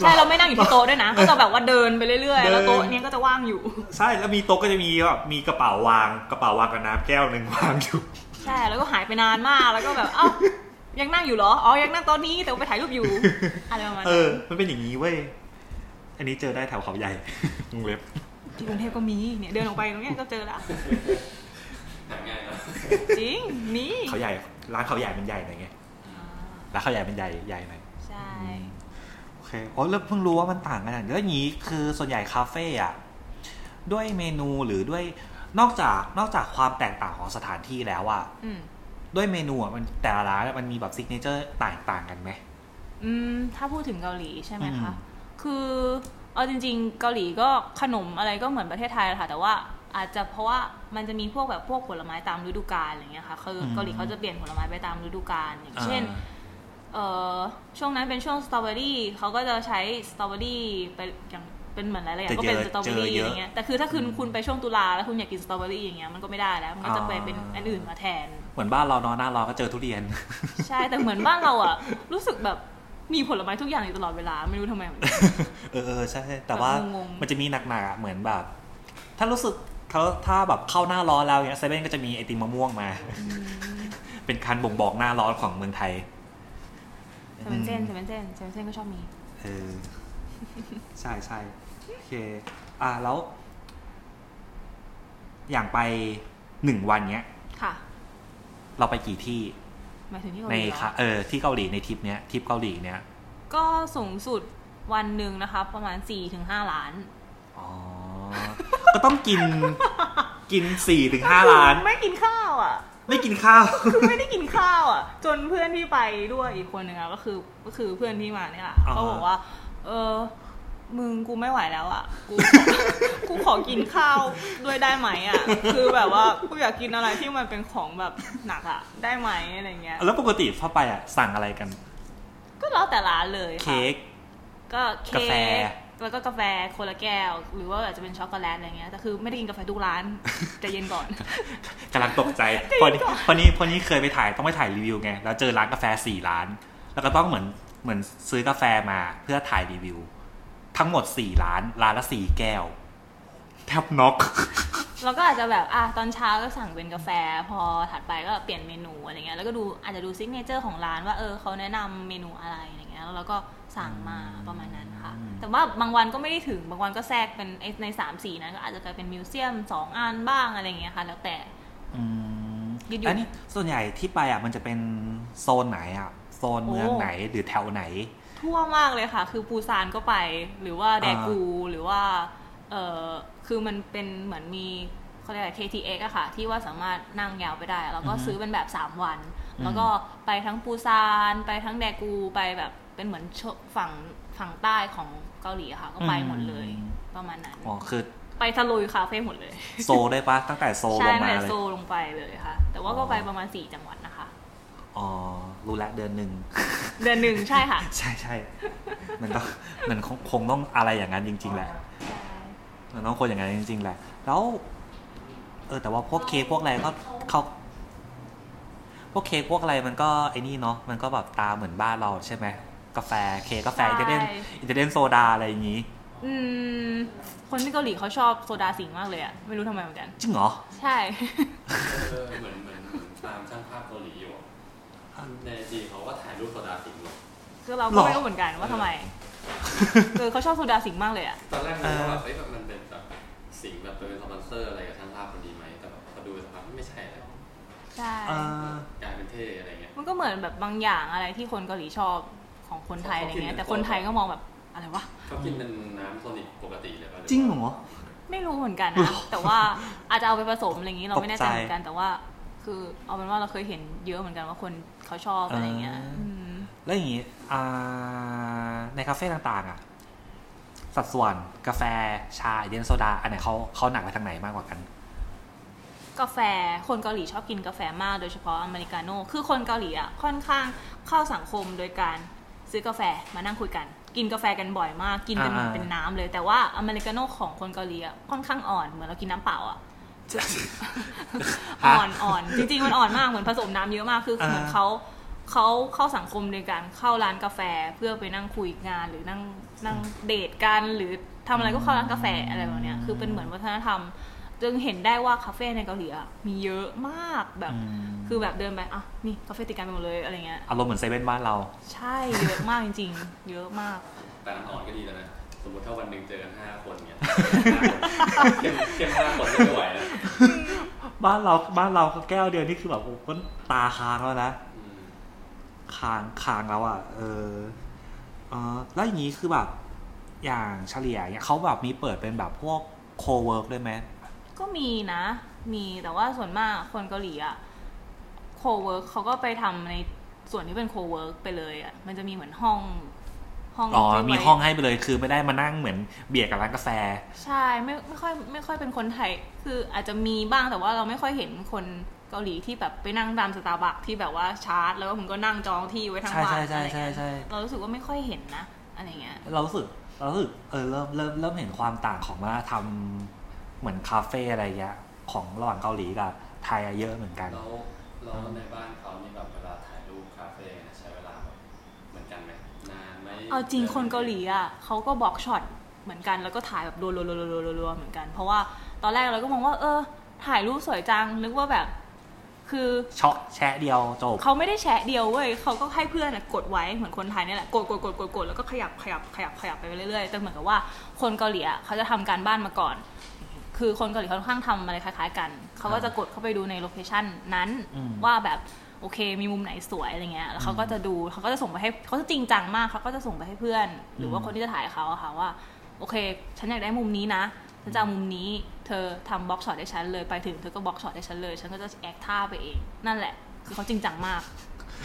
ใช่เราไม่นั่งอยู่ที่โต๊ะด้วยนะ ก็จะแบบว่าเดินไปเรื่อยๆเดินแล้วโต๊ะเนี้ยก็จะว่างอยู่ ใช่แล้วมีโต๊ะก็จะมีแบบมีกระเป๋าวางกระเป๋าวางกับน้ำแก้วหนึ่งวางอยู่ ใช่แล้วก็หายไปนานมากแล้วก็แบบเอ้ายังนั่งอยู่เหรออ๋อยังนั่งตอนนี้แต่ว่าไปถ่ายรูปอยู่อะไรประมาณเอนั้นอมันเป็นอย่างนี้เว้ยอันนี้เจอได้แถวเขาใหญ่วงเล็บที่กรุงเทพก็มีเนี่ยเดินออกไปตรงเนี้ยก็เจอละหาง่ายนะจริงมีเขาใหญ่ร้านเขาใหญ่มันใหญ่หน่อยไงอ่าร้านเขาใหญ่มันใหญ่ใหญ่หน่อยใช่โอเคอ๋อแล้วเพิ่งรู้ว่ามันต่างกันอย่างแล้วอย่างนี้คือส่วนใหญ่คาเฟ่อะด้วยเมนูหรือด้วย นอกจากนอกจากความแตกต่างของสถานที่แล้วอะอืมด้วยเมนูอะมันแต่ละร้านมันมีแบบซิกเนเจอร์ต่างต่างกันไหมอืม ถ้าพูดถึงเกาหลีใช่ไหมอืคะมคือเอาจริง ๆ เกาหลีก็ขนมอะไรก็เหมือนประเทศไทยแหละค่ะแต่ว่าอาจจะเพราะว่ามันจะมีพวกแบบพวกผลไม้ตามฤดูกาลอะไรเงี้ยค่ะคืออมเกาหลีเขาจะเปลี่ยนผลไม้ไปตามฤดูกาลอย่างเช่นอ่าเอ่อช่วงนั้นเป็นช่วงสตรอเบอรี่เขาก็จะใช้สตรอเบอรี่ไปอย่าง เป็นเหมือนอะไรๆอย่างก็เป็นสตรอเบอรี่อะไรเงี้ยแต่คือถ้าคุณคุณไปช่วงตุลาแล้วคุณอยากกินสตรอเบอรี่อย่างเงี้ยมันก็ไม่ได้แล้ว มันก็จะไปเป็นอันอื่นมาแทน เหมือนบ้านเราเนาะหน้าร้อนก็เจอทุเรียน ใช่แต่เหมือนบ้านเราอะ รู้สึกแบบมีผลไม้ทุกอย่างอยู่ตลอดเวลาไม่รู้ทำไมเหมือนกันเออเออใช่แต่ว่าแบบงงๆมันจะมีหนักๆอะเหมือนแบบ ถ้ารู้สึกเขาถ้าแบบเข้าหน้าร้อนแล้วเนี้ยเซเว่นก็จะมีไอติมมะม่วงมา เป็นการบ่งบอกหน้าร้อนของเมืองไทยเซเว่นเซนเซเว่นเซนเซเว่นเซนก็ชอบมีเออใช่ใช่โอ เค อ่าแล้ว อย่างไปหนึ่งวันเนี้ย ค่ะ เราไปกี่ที่หมายถึงที่เกาหในลีเหรค่ะอเออที่เกาหลีในทริปเนี้ยทริปเกาหลีเนี้ยก็สูงสุดวันหนึ่งนะคะ ประมาณ4ี่ถึงห้าล้านอ๋อ ก็ต้องกินกินสี่ถึงห้าล้าน ไม่กินข้าวอะ ไม่กินข้าว คือไม่ได้กินข้าวอะ จนเพื่อนที่ไปด้วยอีกคนหนึ่งอะก็คือก็คือเพื่อนที่มาเนี่ยแหละอ่าเขาบอกว่า เออ มึงกูไม่ไหวแล้วอะ กูกูขอกินข้าวด้วยได้ไหมอะ คือแบบว่ากูอยากกินอะไรที่มันเป็นของแบบหนักอะ ได้ไหมอะไรเงี้ย แล้วปกติเข้าไปอะ สั่งอะไรกัน ก็แล้วแต่ร้านเลยค่ะเค้กก็กาเค้แฟกแล้วก็กาแฟคนละแก้ว หรือว่าอาจจะเป็นช็อกโกแลตอะไรเงี้ยแต่คือไม่ได้กินกาแฟทุกร้านใจเย็นก่อนกำลังตกใจพอนี้พอนี้พอนี้เคยไปถ่ายต้องไปถ่ายรีวิวไงแล้วเจอร้านกาแฟสี่ร้าน แล้วก็ต้องเหมือนเหมือนซื้อกาแฟมาเพื่อถ่ายรีวิว ทั้งหมดสี่ร้านร้านละสี่แก้ว แทบน็อกเราก็อาจจะแบบอะตอนเช้าก็สั่งเป็นกาแฟ พอถัดไปก็เปลี่ยนเมนูอะไรเงี้ยแล้วก็ดูอาจจะดู signature ของร้านว่าเออเขาแนะนำเมนูอะไรอะไรเงี้ยแล้วเราก็สั่งมาประมาณนั้นค่ะอืมแต่ว่าบางวันก็ไม่ได้ถึงบางวันก็แทรกเป็นไอ้ในสามสี่นั้นก็อาจจะกลายเป็นมิวเซียมสองอันบ้างอะไรเงี้ยค่ะ แล้วแต่อืมยืดๆอันนี้ส่วนใหญ่ที่ไปอะมันจะเป็นโซนไหนอะโซนเมืองโอ้ไหนหรือแถวไหน ทั่วมากเลยค่ะ คือปูซานก็ไป หรือว่าแดกูหรือว่าเออคือมันเป็นเหมือนมีเขาเรียกอะไร KTX อะค่ะ ที่ว่าสามารถนั่งยาวไปได้ แล้วก็อือฮึซื้อเป็นแบบ 3 วันอืมแล้วก็ไปทั้งปูซาน ไปทั้งแดกูไปแบบเป็นเหมือนโชฝั่งฝั่งใต้ของเกาหลีอะค่ะ ก็ไปหมดเลย ประมาณนั้นอ๋อคือไปทะลุยคาเฟ่หมดเลย โซได้ปะตั้งแต่โซลใช่งมาแต่เลยโซลงไปเลยค่ะ แต่ว่าก็ไปประมาณ4จังหวัดนะคะ อ๋อ รู้แล้วเดือนหนึ่ง เดือนหนึ่งใช่ค่ะ ใช่ใช่มันต้องมันคงคงต้องอะไรอย่างนั้นจริง ๆ แหละ มันต้องคนอย่างนั้นจริง ๆ แหละ แล้ว เออ แต่ว่าพวกเค้กพวกอะไรก็เขาพวกเค้กพวกอะไรมันก็ไอ้นี่เนาะมันก็แบบตาเหมือนบ้านเราใช่ไหมกาแฟเค้กกาแฟใช่อิตาเลียนอิตาเลียนโซดาอะไรอย่างงี้ อืม คนที่เกาหลีเขาชอบโซดาสิงห์มากเลยอะไม่รู้ทำไมเหมือนกัน จริงเหรอ ใช่เออเหมือนเหมือนเหมือนตามช่างภาพเกาหลีอยู่อะ ในจีเขาก็ถ่ายรูปโซดาสิงห์ลงคือเราหรก็อไม่รู้เหมือนกันว่าทำไมเออเขาชอบโซดาสิงห์มากเลยอะตอนแรกนึกว่าแบบเอ้ยแบบมันเป็นแบบสิงห์แบบเป็นสปอนเซอร์อะไรกับช่างภาพคนดีไหมแต่แบบพอดูสภาพไม่ใช่เลยใช่เออกลายเป็นเท่อะไรเงี้ยมันก็เหมือนแบบบางอย่างอะไรที่คนเกาหลีชอบของคนไทยอะไรเงี้ยแต่คนไทยก็มองแบบอะไรวะเขากินเป็นน้ำโทนิกปกติเลยป่ะจริงเหรอไม่รู้เหมือนกันนะแต่ว่าอาจจะเอาไปผสมอะไรอย่างนี้เราไม่แน่ใจตกใจเหมือนกันแต่ว่า คือเอาเป็นว่าเราเคยเห็นเยอะเหมือนกันว่าคนเขาชอบอะไรเงี้ยอ่าอืมแล้วอย่างงี้อ่าในคาเฟ่ต่างๆ อะ สัดส่วนกาแฟชาอิตาเลียนโซดา อันไหนเขาเขาหนักไปทางไหนมากกว่ากัน กาแฟคนเกาหลีชอบกินกาแฟมากโดยเฉพาะอเมริกาโน่คือคนเกาหลีอะค่อนข้างเข้าสังคมโดยการซื้อกาแฟมานั่งคุยกัน กินกาแฟกันบ่อยมาก กินเป็นอ่าเป็นน้ำเลยแต่ว่าอเมริกาโน่ของคนเกาหลีอะค่อนข้างอ่อนเหมือนเรากินน้ำเปล่าอะ อ่อนอ่อนจริงๆมันอ่อนมากเหมือนผสมน้ำเยอะมากคือเหมือนเขาเขาเข้าสังคมโดยการเข้าร้านกาแฟเพื่อไปนั่งคุยงานหรือนั่งนั่งเดทกันหรือทำอะไรก็เข้าร้านกาแฟอะไรแบบเนี้ยคือเป็นเหมือนวัฒนธรรมจึงเห็นได้ว่าคาเฟ่ในเกาหลีอะมีเยอะมากแบบอืมคือแบบเดินไปอะนี่คาเฟ่ติดกันไปหมดเลยอะไรเงี้ยอารมณ์เหมือนเซเว่นบ้านเรา ใช่เยอะมากจริง ๆ เยอะมาก แต่น้ำอ่อนก็ดีแล้วนะส มมติถ้าวันหนึ่งเจอกันห้าคนเนี่ยเข้มเข้มห้าคนก็ไม่ไหวนะบ้านเราบ้านเราแก้วเดียวนี่คือแบบโอ้ก็ตาค้างแล้วนะอืมค้างค้างแล้วอะเออเออแล้วอย่างนี้คือแบบ อย่างเกาหลีเนี่ยเขาแบบมีเปิดเป็นแบบพวก co-work ด้วยไหมก็มีนะ มีแต่ว่าส่วนมากคนเกาหลีอะ co-work เขาก็ไปทำในส่วนที่เป็น co-work ไปเลยอะมันจะมีเหมือนห้อง ห้องอ๋อที่ไว้มีห้องให้ไปเลยคือไม่ได้มานั่งเหมือนเบียดกับร้านกาแฟ ใช่ไม่ไม่ค่อยไม่ค่อยเป็นคนไทย คืออาจจะมีบ้างแต่ว่าเราไม่ค่อยเห็นคนเกาหลีที่แบบไปนั่งตามสตาร์บัคที่แบบว่าชาร์จ แล้วก็มึงก็นั่งจองที่ไว้ทั้งใช่วันใช่ใช่อะไรใช่เงี้ยใช่เรารู้สึกว่าไม่ค่อยเห็นนะอะไรเงี้ยเรารู้สึกเรารู้สึกเออเริ่มเริ่มเริ่มเห็นความต่างของว่าทำเหมือนคาเฟ่อะไรเงี้ยของระหว่างเกาหลีกับไทยอะเยอะเหมือนกันแล้วแล้วในบ้านเเอาจริงคนเกาหลีอะเขาก็บล็อกช็อตเหมือนกันแล้วก็ถ่ายแบบรัวๆๆๆๆๆเหมือนกัน เพราะว่าตอนแรกเราก็มองว่า เออ ถ่ายรูปสวยจังนึกว่าแบบ คือเชาะแชะเดียวจบเขาไม่ได้แชะเดียวเว้ยเขาก็ให้เพื่อนอะกดไว้เหมือนคนไทยเนี่ยแหละกดกดกดกดกดแล้วก็ขยับขยับขยับขยับไปเรื่อยๆแต่เหมือนกับว่าคนเกาหลีอะเขาจะทำการบ้านมาก่อน คือคนเกาหลีเขาค่อนข้างทำอะไรคล้ายๆกันเขาก็จะกดเข้าไปดูในโลเคชันนั้นอืมว่าแบบ โอเค มีมุมไหนสวยอะไรเงี้ยแล้วเขาก็จะดูเขาก็จะส่งไปให้เขาจะจริงจังมากเขาก็จะส่งไปให้เพื่อน หรือว่าคนที่จะถ่ายเขาอะค่ะว่า โอเค ฉันอยากได้มุมนี้นะฉันจะเอามุมนี้ เธอทำ block shot ให้ฉันเลยไปถึงเธอก็ block shot ให้ฉันเลย ฉันก็จะ act ท่าไปเอง นั่นแหละ คือเขาจริงจังมาก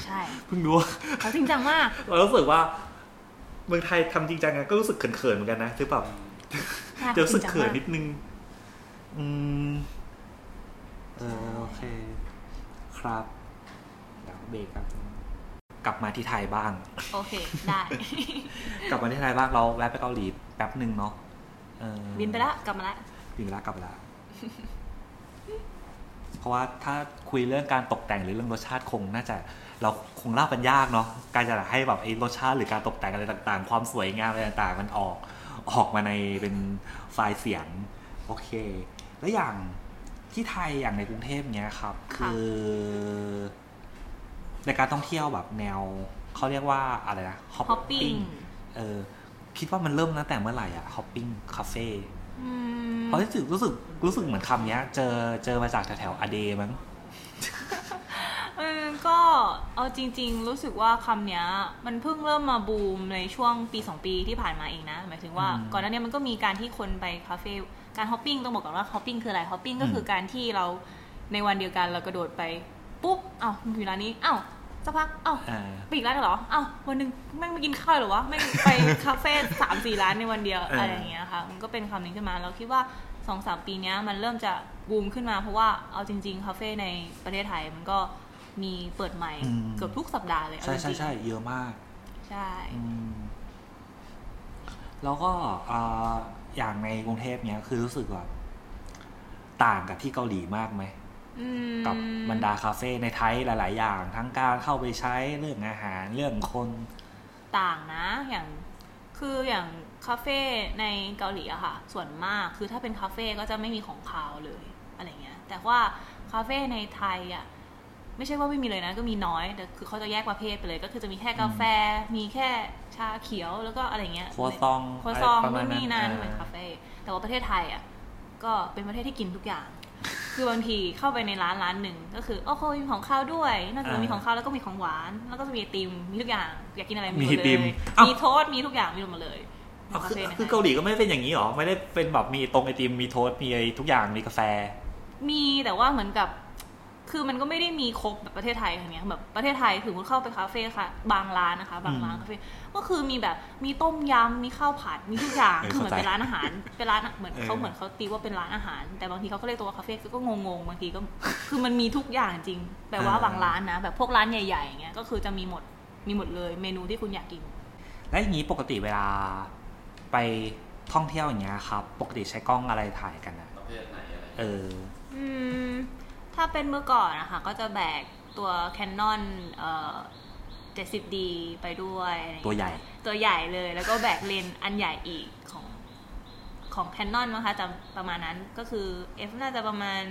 ใช่เพิ่งรู้ว่าเขาจริงจังมาก เรารู้สึกว่าเมืองไทยทำจริงจังกันก็รู้สึกเขินๆเหมือนกันนะคือแบบใช่จะรู้สึกเขินจริงจังมากนิดนึง อืมเออโอเค ครับ เดี๋ยวเบรกครับ กลับมาที่ไทยบ้าง โอเค ได้ กลับมาที่ไทยบ้างเราแวะไปเกาหลีแป๊บหนึ่งเนาะเออบินไปละกลับมาละบินไปแล้วกลับไปแล้วเพราะว่าถ้าคุยเรื่องการตกแต่งหรือเรื่องรสชาติคง น่าจะเราคงเล่ากันยากเนาะการจะให้แบบไอ้รสชาติหรือการตกแต่งอะไรต่างๆ ความสวยงามอะไรต่างๆ มันออกออกมาในเป็นไฟล์เสียง โอเค แล้วอย่างที่ไทยอย่างในกรุงเทพเนี้ยครับ คือ ในการท่องเที่ยวแบบแนวเขาเรียกว่าอะไรนะ Hopping เออคิดว่ามันเริ่มตั้งแต่เมื่อไหร่อะ hopping cafe อืมเพราะรู้สึกรู้สึกรู้สึกเหมือนคำเนี้ยเจอเจอมาจากแถวๆอเดมั้งเออก็เอาจริง ๆ รู้สึกว่าคำเนี้ย มันเพิ่งเริ่มมาบูมในช่วงปี 2 ปีที่ผ่านมาเองนะ หมายถึงว่าอืมก่อนหน้านี้มันก็มีการที่คนไปคาเฟ่การ hopping ต้องบอกก่อนว่า hopping คืออะไร hopping ก็คือการที่เราในวันเดียวกันเรากระโดดไป ปุ๊บเอ้าอยู่ร้านนี้เอ้าสักพักเอ้าอ่าไปอีกร้านเหรอเอ้าวันหนึ่งแม่งไม่กินข้าวเหรอวะแม่งไปคาเฟ่สามสี่ร้านในวันเดียวเออออะไรอย่างเงี้ยค่ะมันก็เป็นคำนี้ขึ้นมาเราคิดว่าสองสามปีเนี้ยมันเริ่มจะบูมขึ้นมาเพราะว่าเอาจริง ๆ คาเฟ่ในประเทศไทยมันก็มีเปิดใหม่อืมเกือบทุกสัปดาห์เลยเอาใช่จใช่ริงๆใช่เยอะมาก ใช่อืมแล้วก็อ่าอย่างในกรุงเทพเนี้ยคือรู้สึกแบบต่างกับที่เกาหลีมากไหมอืม กับบรรดาคาเฟ่ในไทยหลาย ๆ อย่าง ทั้งการเข้าไปใช้เรื่องอาหารเรื่องคนต่างนะ อย่างคืออย่างคาเฟ่ในเกาหลีอะค่ะ ส่วนมากคือถ้าเป็นคาเฟ่ก็จะไม่มีของคาวเลยอะไรเงี้ย แต่ว่าคาเฟ่ในไทยอะไม่ใช่ว่าไม่มีเลยนะก็มีน้อยแต่คือเขาจะแยกประเภทไปเลย ก็คือจะมีแค่กาแฟ มีแค่ชาเขียวแล้วก็อะไรเงี้ยครัวซองครัวซองอะไรประมาณนู่นนี่นั่นนั้นเป็นอ่าคาเฟ่แต่ว่าประเทศไทยอะก็เป็นประเทศที่กินทุกอย่าง คือบางทีเข้าไปในร้านร้านหนึ่งก็คือโอ้โหมีของข้าวด้วย นอกจากมีของข้าวแล้วก็มีของหวาน แล้วก็จะมีไอติมมีทุกอย่างอยากกินอะไรมีหมดมีเลไอติมยเอ้ามีมีโทษมีทุกอย่างมีหมดเลยอ้าวคือคฟ่ในคือไทยเกาหลีก็ไม่ได้เป็นอย่างนี้หรอไม่ได้เป็นแบบมีตรงไอติมมีโทสต์มีอะไรทุกอย่างมีกาแฟ มีแต่ว่าเหมือนกับ คือมันก็ไม่ได้มีครบแบบประเทศไทยอย่างเงี้ยแบบประเทศไทยถึงคุณเข้าไปคาเฟ่ค่ะ บางร้านนะคะ บางร้านคาเฟ่ก็คือมีแบบมีต้มยำมีข้าวผัดมีทุกอย่างเออคือเหมือนเข้าใจเป็นร้านอาหารเป็นร้านเหมือนเออเขาเหมือนเขาตีว่าเป็นร้านอาหาร แต่บางทีเขาก็เรียกตัวว่าคาเฟ่ก็งงๆบางทีก็คือมันมีทุกอย่างจริงแปลว่าบางร้านนะ แบบพวกร้านใหญ่ๆอย่างเงี้ยก็คือจะมีหมดมีหมดเลยเมนูที่คุณอยากกิน แล้วอย่างนี้ปกติเวลาไปท่องเที่ยวอย่างเงี้ยครับ ปกติใช้กล้องอะไรถ่ายกันอะประเภทไหนอะไรเอออืม ถ้าเป็นเมื่อก่อนนะคะก็จะแบกตัว Canon เอ่อ 70D ไปด้วยอะไรอย่างตัวเงี้ยใหญ่ ตัวใหญ่เลยแล้วก็แบกเลนส์อันใหญ่อีกของของ Canon นะคะจำประมาณนั้นก็คือ f น่าจะประมาณ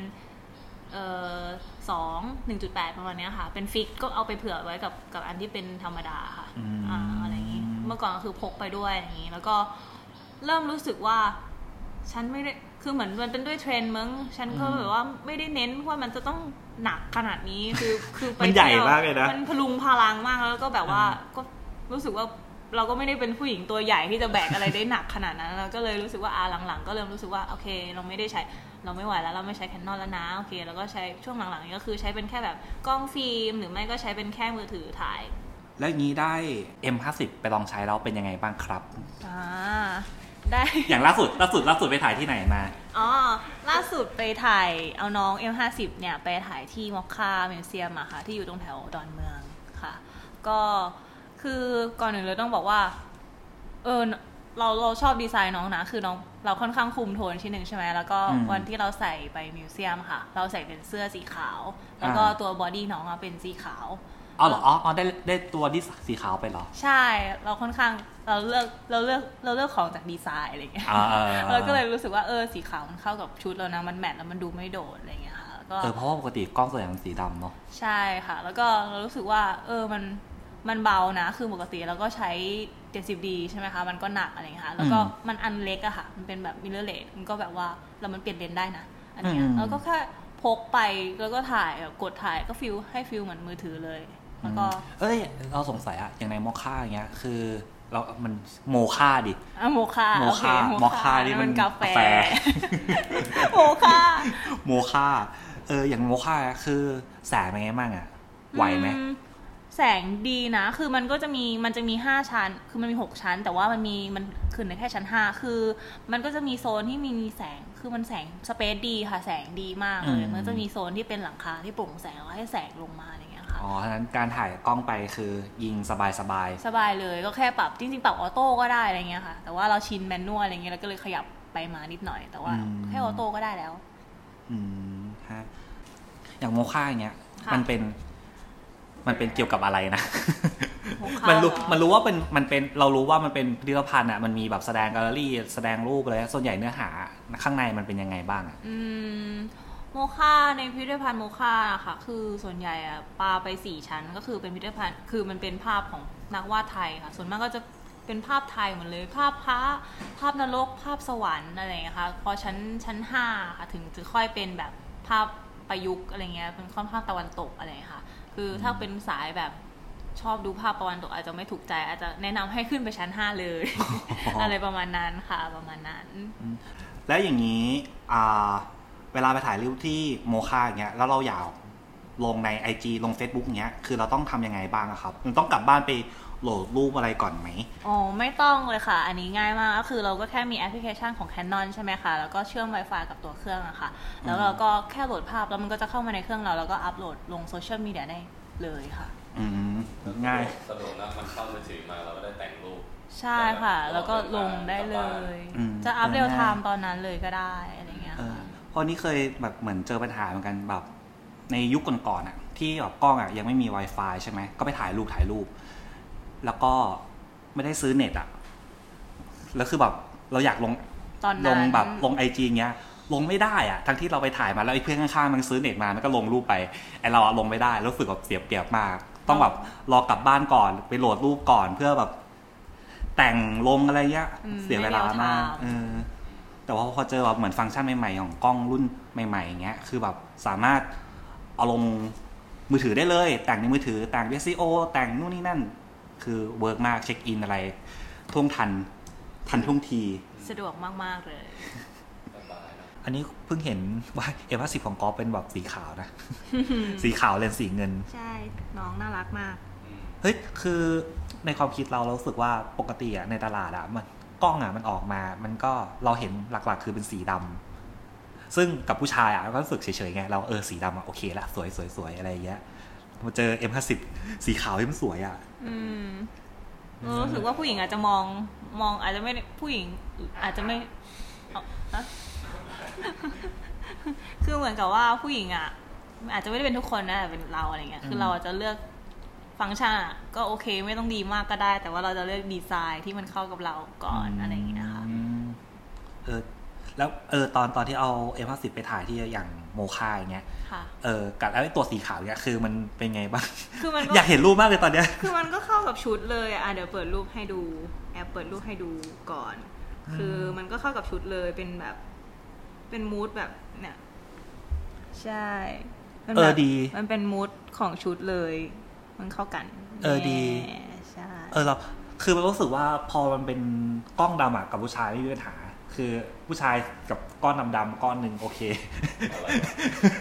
เอ่อสองหนึ่งจุดแปดประมาณเนี้ยค่ะ เป็นฟิกก็เอาไปเผื่อไว้กับกับอันที่เป็นธรรมดาค่ะอืมอ่าอะไรอย่างงี้ เมื่อก่อนก็คือพกไปด้วยอย่างงี้ แล้วก็เริ่มรู้สึกว่า ฉันไม่ได้ คือเหมือนมันเป็นด้วยเทรนด์มั้งฉันก็อืมแบบว่าไม่ได้เน้นว่ามันจะต้องหนักขนาดนี้คือคือไปมันใหญ่ที่วมากเลยนะมันพลุงพลังมากแล้วก็แบบว่าก็รู้สึกว่าเราก็ไม่ได้เป็นผู้หญิงตัวใหญ่ที่จะแบกอะไรได้หนักขนาดนั้นเราก็เลยรู้สึกว่าอาหลังๆ ก็เริ่มรู้สึกว่าโอเค เราไม่ได้ใช้เราไม่ไหวแล้วเราไม่ใช้แคนนอนแล้วนะโอเคแล้วก็ใช้ช่วงหลังๆนี้ก็คือใช้เป็นแค่แบบกล้องฟิล์มหรือไม่ก็ใช้เป็นแค่มือถือถ่าย แล้วอย่างนี้ได้ M50 ไปลองใช้แล้วเป็นยังไงบ้างครับอ่า ได้ อย่างล่าสุดล่าสุดล่าสุดไปถ่ายที่ไหนมา อ๋อ ล่าสุดไปถ่ายเอาน้อง M50 เนี่ยไปถ่ายที่มอคคามิวเซียมอะค่ะ ที่อยู่ตรงแถวดอนเมืองค่ะ ก็คือก่อนหนึ่งเลยต้องบอกว่า เออเราเราชอบดีไซน์น้องนะ คือน้องเราค่อนข้างคุมโทนชิ้นหนึ่งใช่ไหมแล้วก็อืมวันที่เราใส่ไปมิวเซียมค่ะ เราใส่เป็นเสื้อสีขาว แล้วก็อ่าตัวบอดี้น้องอะเป็นสีขาว อ๋อเหรออ๋ออ๋อได้ได้ตัวที่สีขาวไปเหรอ ใช่ เราค่อนข้างเราเลือกเราเลือกเราเลือกของจากดีไซน์อะไรอย่างเงี้ยอ่าอ่าอ่าเราก็เลยรู้สึกว่าเออสีขาวมันเข้ากับชุดเรานะมันแมทแล้วมันดูไม่โดดอะไรอย่างเงี้ยค่ะก็เออเพราะว่าปกติกล้องส่วนใหญ่มันสีดำเนาะใช่ค่ะ แล้วก็เรารู้สึกว่า เออมันมันเบานะ คือปกติเราก็ใช้ 70D ใช่ไหมคะ มันก็หนักอะไรอย่างเงี้ยค่ะ แล้วก็มันอันเล็กอะค่ะ มันเป็นแบบ mirrorless มันก็แบบว่าแล้วมันเปลี่ยนเลนส์ได้นะ อันเนี้ยแล้วก็แค่พกไปแล้วก็ถ่ายแบบกดถ่ายก็ feel ให้ feel เหมือนมือถือเลย แล้วก็เอ้ย เราสงสัยอะอย่างในมอคค่าอย่างเงี้ย คือ เรา มันโมค่าดิอะโมคาโมโอเคค่าโมค่านี่มันกาแฟกาแฟโมคาโมค่าเออ อย่างโมค่าคือแสงเป็นไงบ้างอะไหวไหมอืแสงดีนะ คือมันก็จะมี มันจะมีห้าชั้น คือมันมีหกชั้น แต่ว่ามันมี มันขึ้นในแค่ชั้นห้าคือ มันก็จะมีโซนที่มีแสง คือมันแสงสเปซดีค่ะ แสงดีมากเลยอืมมันจะมีโซนที่เป็นหลังคาที่โปร่งแสงแล้วให้แสงลงมาอะไร อย่างเงี้ยค่ะอ๋อฉะนั้นการถ่ายกล้องไปคือยิงสบายสบายสบายเลยก็แค่ปรับจริงๆปรับออโต้ก็ได้อะไรเงี้ยค่ะ แต่ว่าเราชินแมนนวลอะไรเงี้ยแล้วก็เลยขยับไปมานิดหน่อย แต่ว่าแค่ออโต้ก็ได้แล้ว อืมฮะอย่างโมค่าอย่างเงี้ยค่ะมันเป็น มันเป็นเกี่ยวกับอะไรนะโมค่ามันรู้เหรอมันรู้ว่าเป็นมันเป็นเรารู้ว่ามันเป็นพิพิธภัณฑ์อะมันมีแบบแสดงแกลเลอรี่แสดงรูปอะไรส่วนใหญ่เนื้อหา ข้างในมันเป็นยังไงบ้างอะอืม โมค่าในพิพิธภัณฑ์โมค่าอะค่ะ คือส่วนใหญ่อะปาไปสี่ชั้นก็คือเป็นพิพิธภัณฑ์ คือมันเป็นภาพของนักวาดไทยค่ะ ส่วนมากก็จะเป็นภาพไทยหมดเลย ภาพพระภาพนรก ภาพสวรรค์อะไรอย่างเงี้ยค่ะ พอชั้นชั้นห้าค่ะถึงจะค่อยเป็นแบบภาพประยุกต์อะไรเงี้ย เป็นค่อนข้างตะวันตกอะไรอย่างเงี้ยค่ะ คือถ้าเป็นสายแบบชอบดูภาพตะวันตกอาจจะไม่ถูกใจ อาจจะแนะนำให้ขึ้นไปชั้นห้าเลย อะไรประมาณนั้นค่ะประมาณนั้น แล้วอย่างนี้อ่า เวลาไปถ่ายรูปที่โมค่าอย่างเงี้ยแล้วเราอยากลงใน IG ลง Facebook เงี้ยคือเราต้องทำยังไงบ้างอะครับมันต้องกลับบ้านไปโหลดรูปอะไรก่อนไหมอ๋อไม่ต้องเลยค่ะ อันนี้ง่ายมากก็คือเราก็แค่มีแอปพลิเคชันของ Canon ใช่ไหมคะแล้วก็เชื่อม Wi-Fi กับตัวเครื่องอะค่ะ แล้วเราก็แค่โหลดภาพแล้วมันก็จะเข้ามาในเครื่องเรา แล้วก็อัปโหลดลงโซเชียลมีเดียได้เลยค่ะ อืมง่ายสะดวกนะมันเข้ามือถือมาเราก็ได้แต่งรูป ใช่ค่ะ แล้วก็ลงได้เลยอืมจะอัพ real time ง่ายตอนนั้นเลยก็ได้อะไรเงี้ยเออค่ะ เพราะนี่เคยแบบเหมือนเจอปัญหาเหมือนกันแบบในยุคก่อนๆอะที่แบบกล้องอะยังไม่มี Wi-Fi ใช่ไหมก็ไปถ่ายรูปถ่ายรูป แล้วก็ไม่ได้ซื้อเน็ตอะแล้วคือแบบเราอยากลงตอนลนั้งนแบบลง IG เงี้ย ลงไม่ได้อะทั้งที่เราไปถ่ายมาแล้วไอ้เพื่อนข้างๆมันซื้อเน็ตมามันก็ลงรูปไปไอเราอะลงไม่ได้แล้วรู้สึกแบบเสียเปรียบมาก ต้องแบบรอกลับบ้านก่อนไปโหลดรูปก่อนเพื่อแบบ แต่งลงอะไรเงี้ยอืมเสียเวลามากไม่เรียลไทม์เออ แต่ว่าพอเจอแบบเหมือนฟังก์ชันใหม่ๆ ของกล้องรุ่นใหม่ๆอย่างเงี้ยคือแบบสามารถเอาลงมือถือได้เลย แต่งในมือถือแต่ง VSCO แต่งนู่นนี่นั่น คือ work มาก check in อะไรท่วงทันทันท่วงทีสะดวกมาก ๆ เลยสบายนะอันนี้เพิ่งเห็นว่า M สิบของกอล์ฟเป็นแบบสีขาวนะ สีขาวเลนส์สีเงิน ใช่ น้องน่ารักมากอืมเฮ้ย คือในความคิดเราเรารู้สึกว่าปกติอะในตลาดอะมัน กล้องอะมันออกมา มันก็เราเห็นหลักๆ คือเป็นสีดำซึ่งกับผู้ชายอะก็รู้สึกเฉยๆไงเราเออสีดำอะโอเคละสวยสวยสวยอะไรอย่างเงี้ยมาเจอ M50 สีขาวที่มันสวยอะอืมรู้สึกว่าผู้หญิงอาจจะมองมองอาจจะไม่ได้ผู้หญิงอาจจะไม่เอาฮะคือเหมือนกับว่าผู้หญิงอะอาจจะไม่ได้เป็นทุกคนนะแต่เป็นเราอะไรเงี้ย คือเราอาจจะเลือก ฟังก์ชันอะก็โอเคไม่ต้องดีมากก็ได้ แต่ว่าเราจะเลือกดีไซน์ที่มันเข้ากับเราก่อนอะไรอย่างเงี้ยค่ะอืมเออแล้วเออตอนตอนที่เอา M50 ไปถ่ายที่อย่างโมคาอย่างเงี้ยค่ะเออกับแล้วไอ้ตัวสีขาวเนี่ยคือมันเป็นไงบ้างคือมันก็อยากเห็นรูปมากเลยตอนเนี้ยคือมันก็เข้ากับชุดเลยอะเดี๋ยวเปิดรูปให้ดูแอบเปิดรูปให้ดูก่อน คือมันก็เข้ากับชุดเลยเป็นแบบ เป็นมูดแบบเนี่ยใช่มันเออแบบดี มันเป็นมูดของชุดเลย มันเข้ากัน เออดีแน่ใช่เออเราคือมันรู้สึกว่าพอมันเป็นกล้องดำอะกับผู้ชายไม่มีปัญหา คือผู้ชายกับก้อนดำๆก้อนหนึ่งโอเคอะไรวะ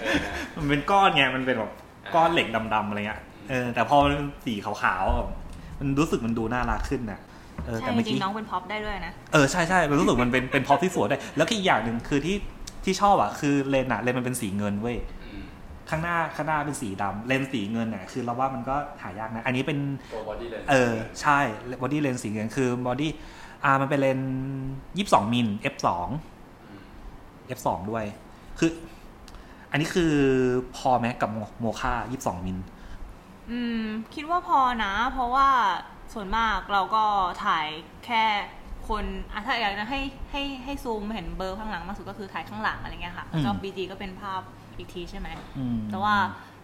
เออนะมันเป็นก้อนไงมันเป็นแบบก้อนเหล็กดำๆอะไรเงี้ยเออแต่พอมันเป็นสีขาวๆอะมันรู้สึกมันดูน่ารักขึ้นน่ะเออใช่แต่จเมื่อริงกี้ๆน้องเป็นพ็อปได้ด้วยนะเออใช่ใช่มันรู้สึกมันเป็นเป็นพอที่สวยได้วยแล้วก็อีกอย่างหนึ่งคือที่ที่ชอบอะคือเลนส์อะเลนส์มันเป็นสีเงินเว้ยอืม ข้างหน้าข้างหน้าเป็นสีดำเลนส์สีเงินอะคือเราว่ามันก็หายากนะ อันนี้เป็นตัว body lens เออใช่ body lens สีเงินคือ body อ่ามันเป็นเลนส์ยี่สิบสองมิล f สอง f สองด้วย คือ อันนี้คือพอไหมกับโมคายี่สิบสองมิลอืม คิดว่าพอนะ เพราะว่าส่วนมากเราก็ถ่ายแค่คนอะถ้าอยากจะให้ให้ให้ซูมเห็นเบอร์ข้างหลังมากสุดก็คือถ่ายข้างหลังอะไรเงี้ยค่ะแล้วก็อืมบีจีก็เป็นภาพ อีกทีใช่ไหมอืมแต่ว่า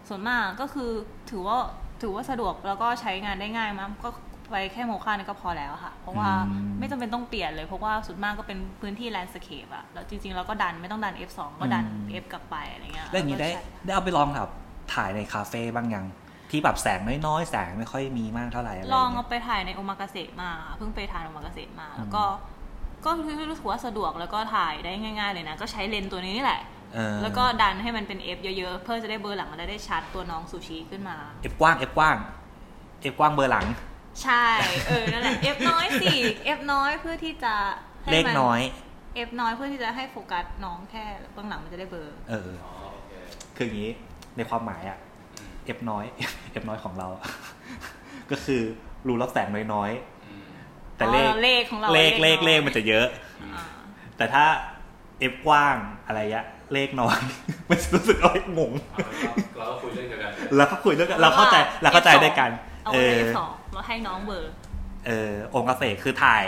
ส่วนมากก็คือถือว่าถือว่าสะดวกแล้วก็ใช้งานได้ง่ายมากก็ไปแค่โมฆะนี่ก็พอแล้วค่ะ เพราะว่าไม่จำเป็นต้องเปลี่ยนเลย เพราะว่าส่วนมากก็เป็นพื้นที่แลนด์สเคปอะแล้วจริง ๆ เราก็ดันไม่ต้องดัน F2 ก็ดัน F กลับไปอะไรเงี้ยแล้วอย่างนี้ได้ก็ใช้ได้เอาไปลองแบบถ่ายในคาเฟ่บ้างยังที่แบบแสงน้อยๆ แสงไม่ค่อยมีมากเท่าไหร่อะไรลองเงี้เอายไปถ่ายในโอมากาเสะมาค่ะเพิ่งไปทานโอมากาเสะมาแล้วก็ก็รู้สึกว่าสะดวกแล้วก็ถ่ายได้ง่าย ๆ เลยนะ ก็ใช้เลนส์ตัวนี้นี่แหละเออ แล้วก็ดันให้มันเป็น F เยอะๆ เพื่อจะได้เบอร์หลังมันได้ชัดตัวน้องซูชิขึ้นมาเอฟกว้างเอฟกว้างเอฟกว้างเบอร์หลัง ใช่ เออ นั่นแหละ F น้อยสิ F น้อยเพื่อที่จะให้เลขมัน้อย F น้อยเพื่อที่จะให้โฟกัสน้องแค่เบื้องหลังมันจะได้เบอร์ เอออ๋อโอเคคืออย่างนี้ ในความหมายอะอืมเอฟน้อยเอฟน้อยของเรา ก็คือรูรับแสงน้อยอืมๆแต่เลขอ๋อเลขของเราเลขเลขน้อยเลขมันจะเยอะอ่าแต่ถ้า เอฟกว้างอะไรยะ เลขน้อย มันจะรู้สึกเอางงเอาเราก็คุยเรื่องเดียวกันแล้วก็คุยเรื่องกันเราเข้าใจเราเข้าใจด้วยกัน เอาเอไว้อ F สองแล้วให้น้องเบอร์เออองค์เกษตรคือถ่าย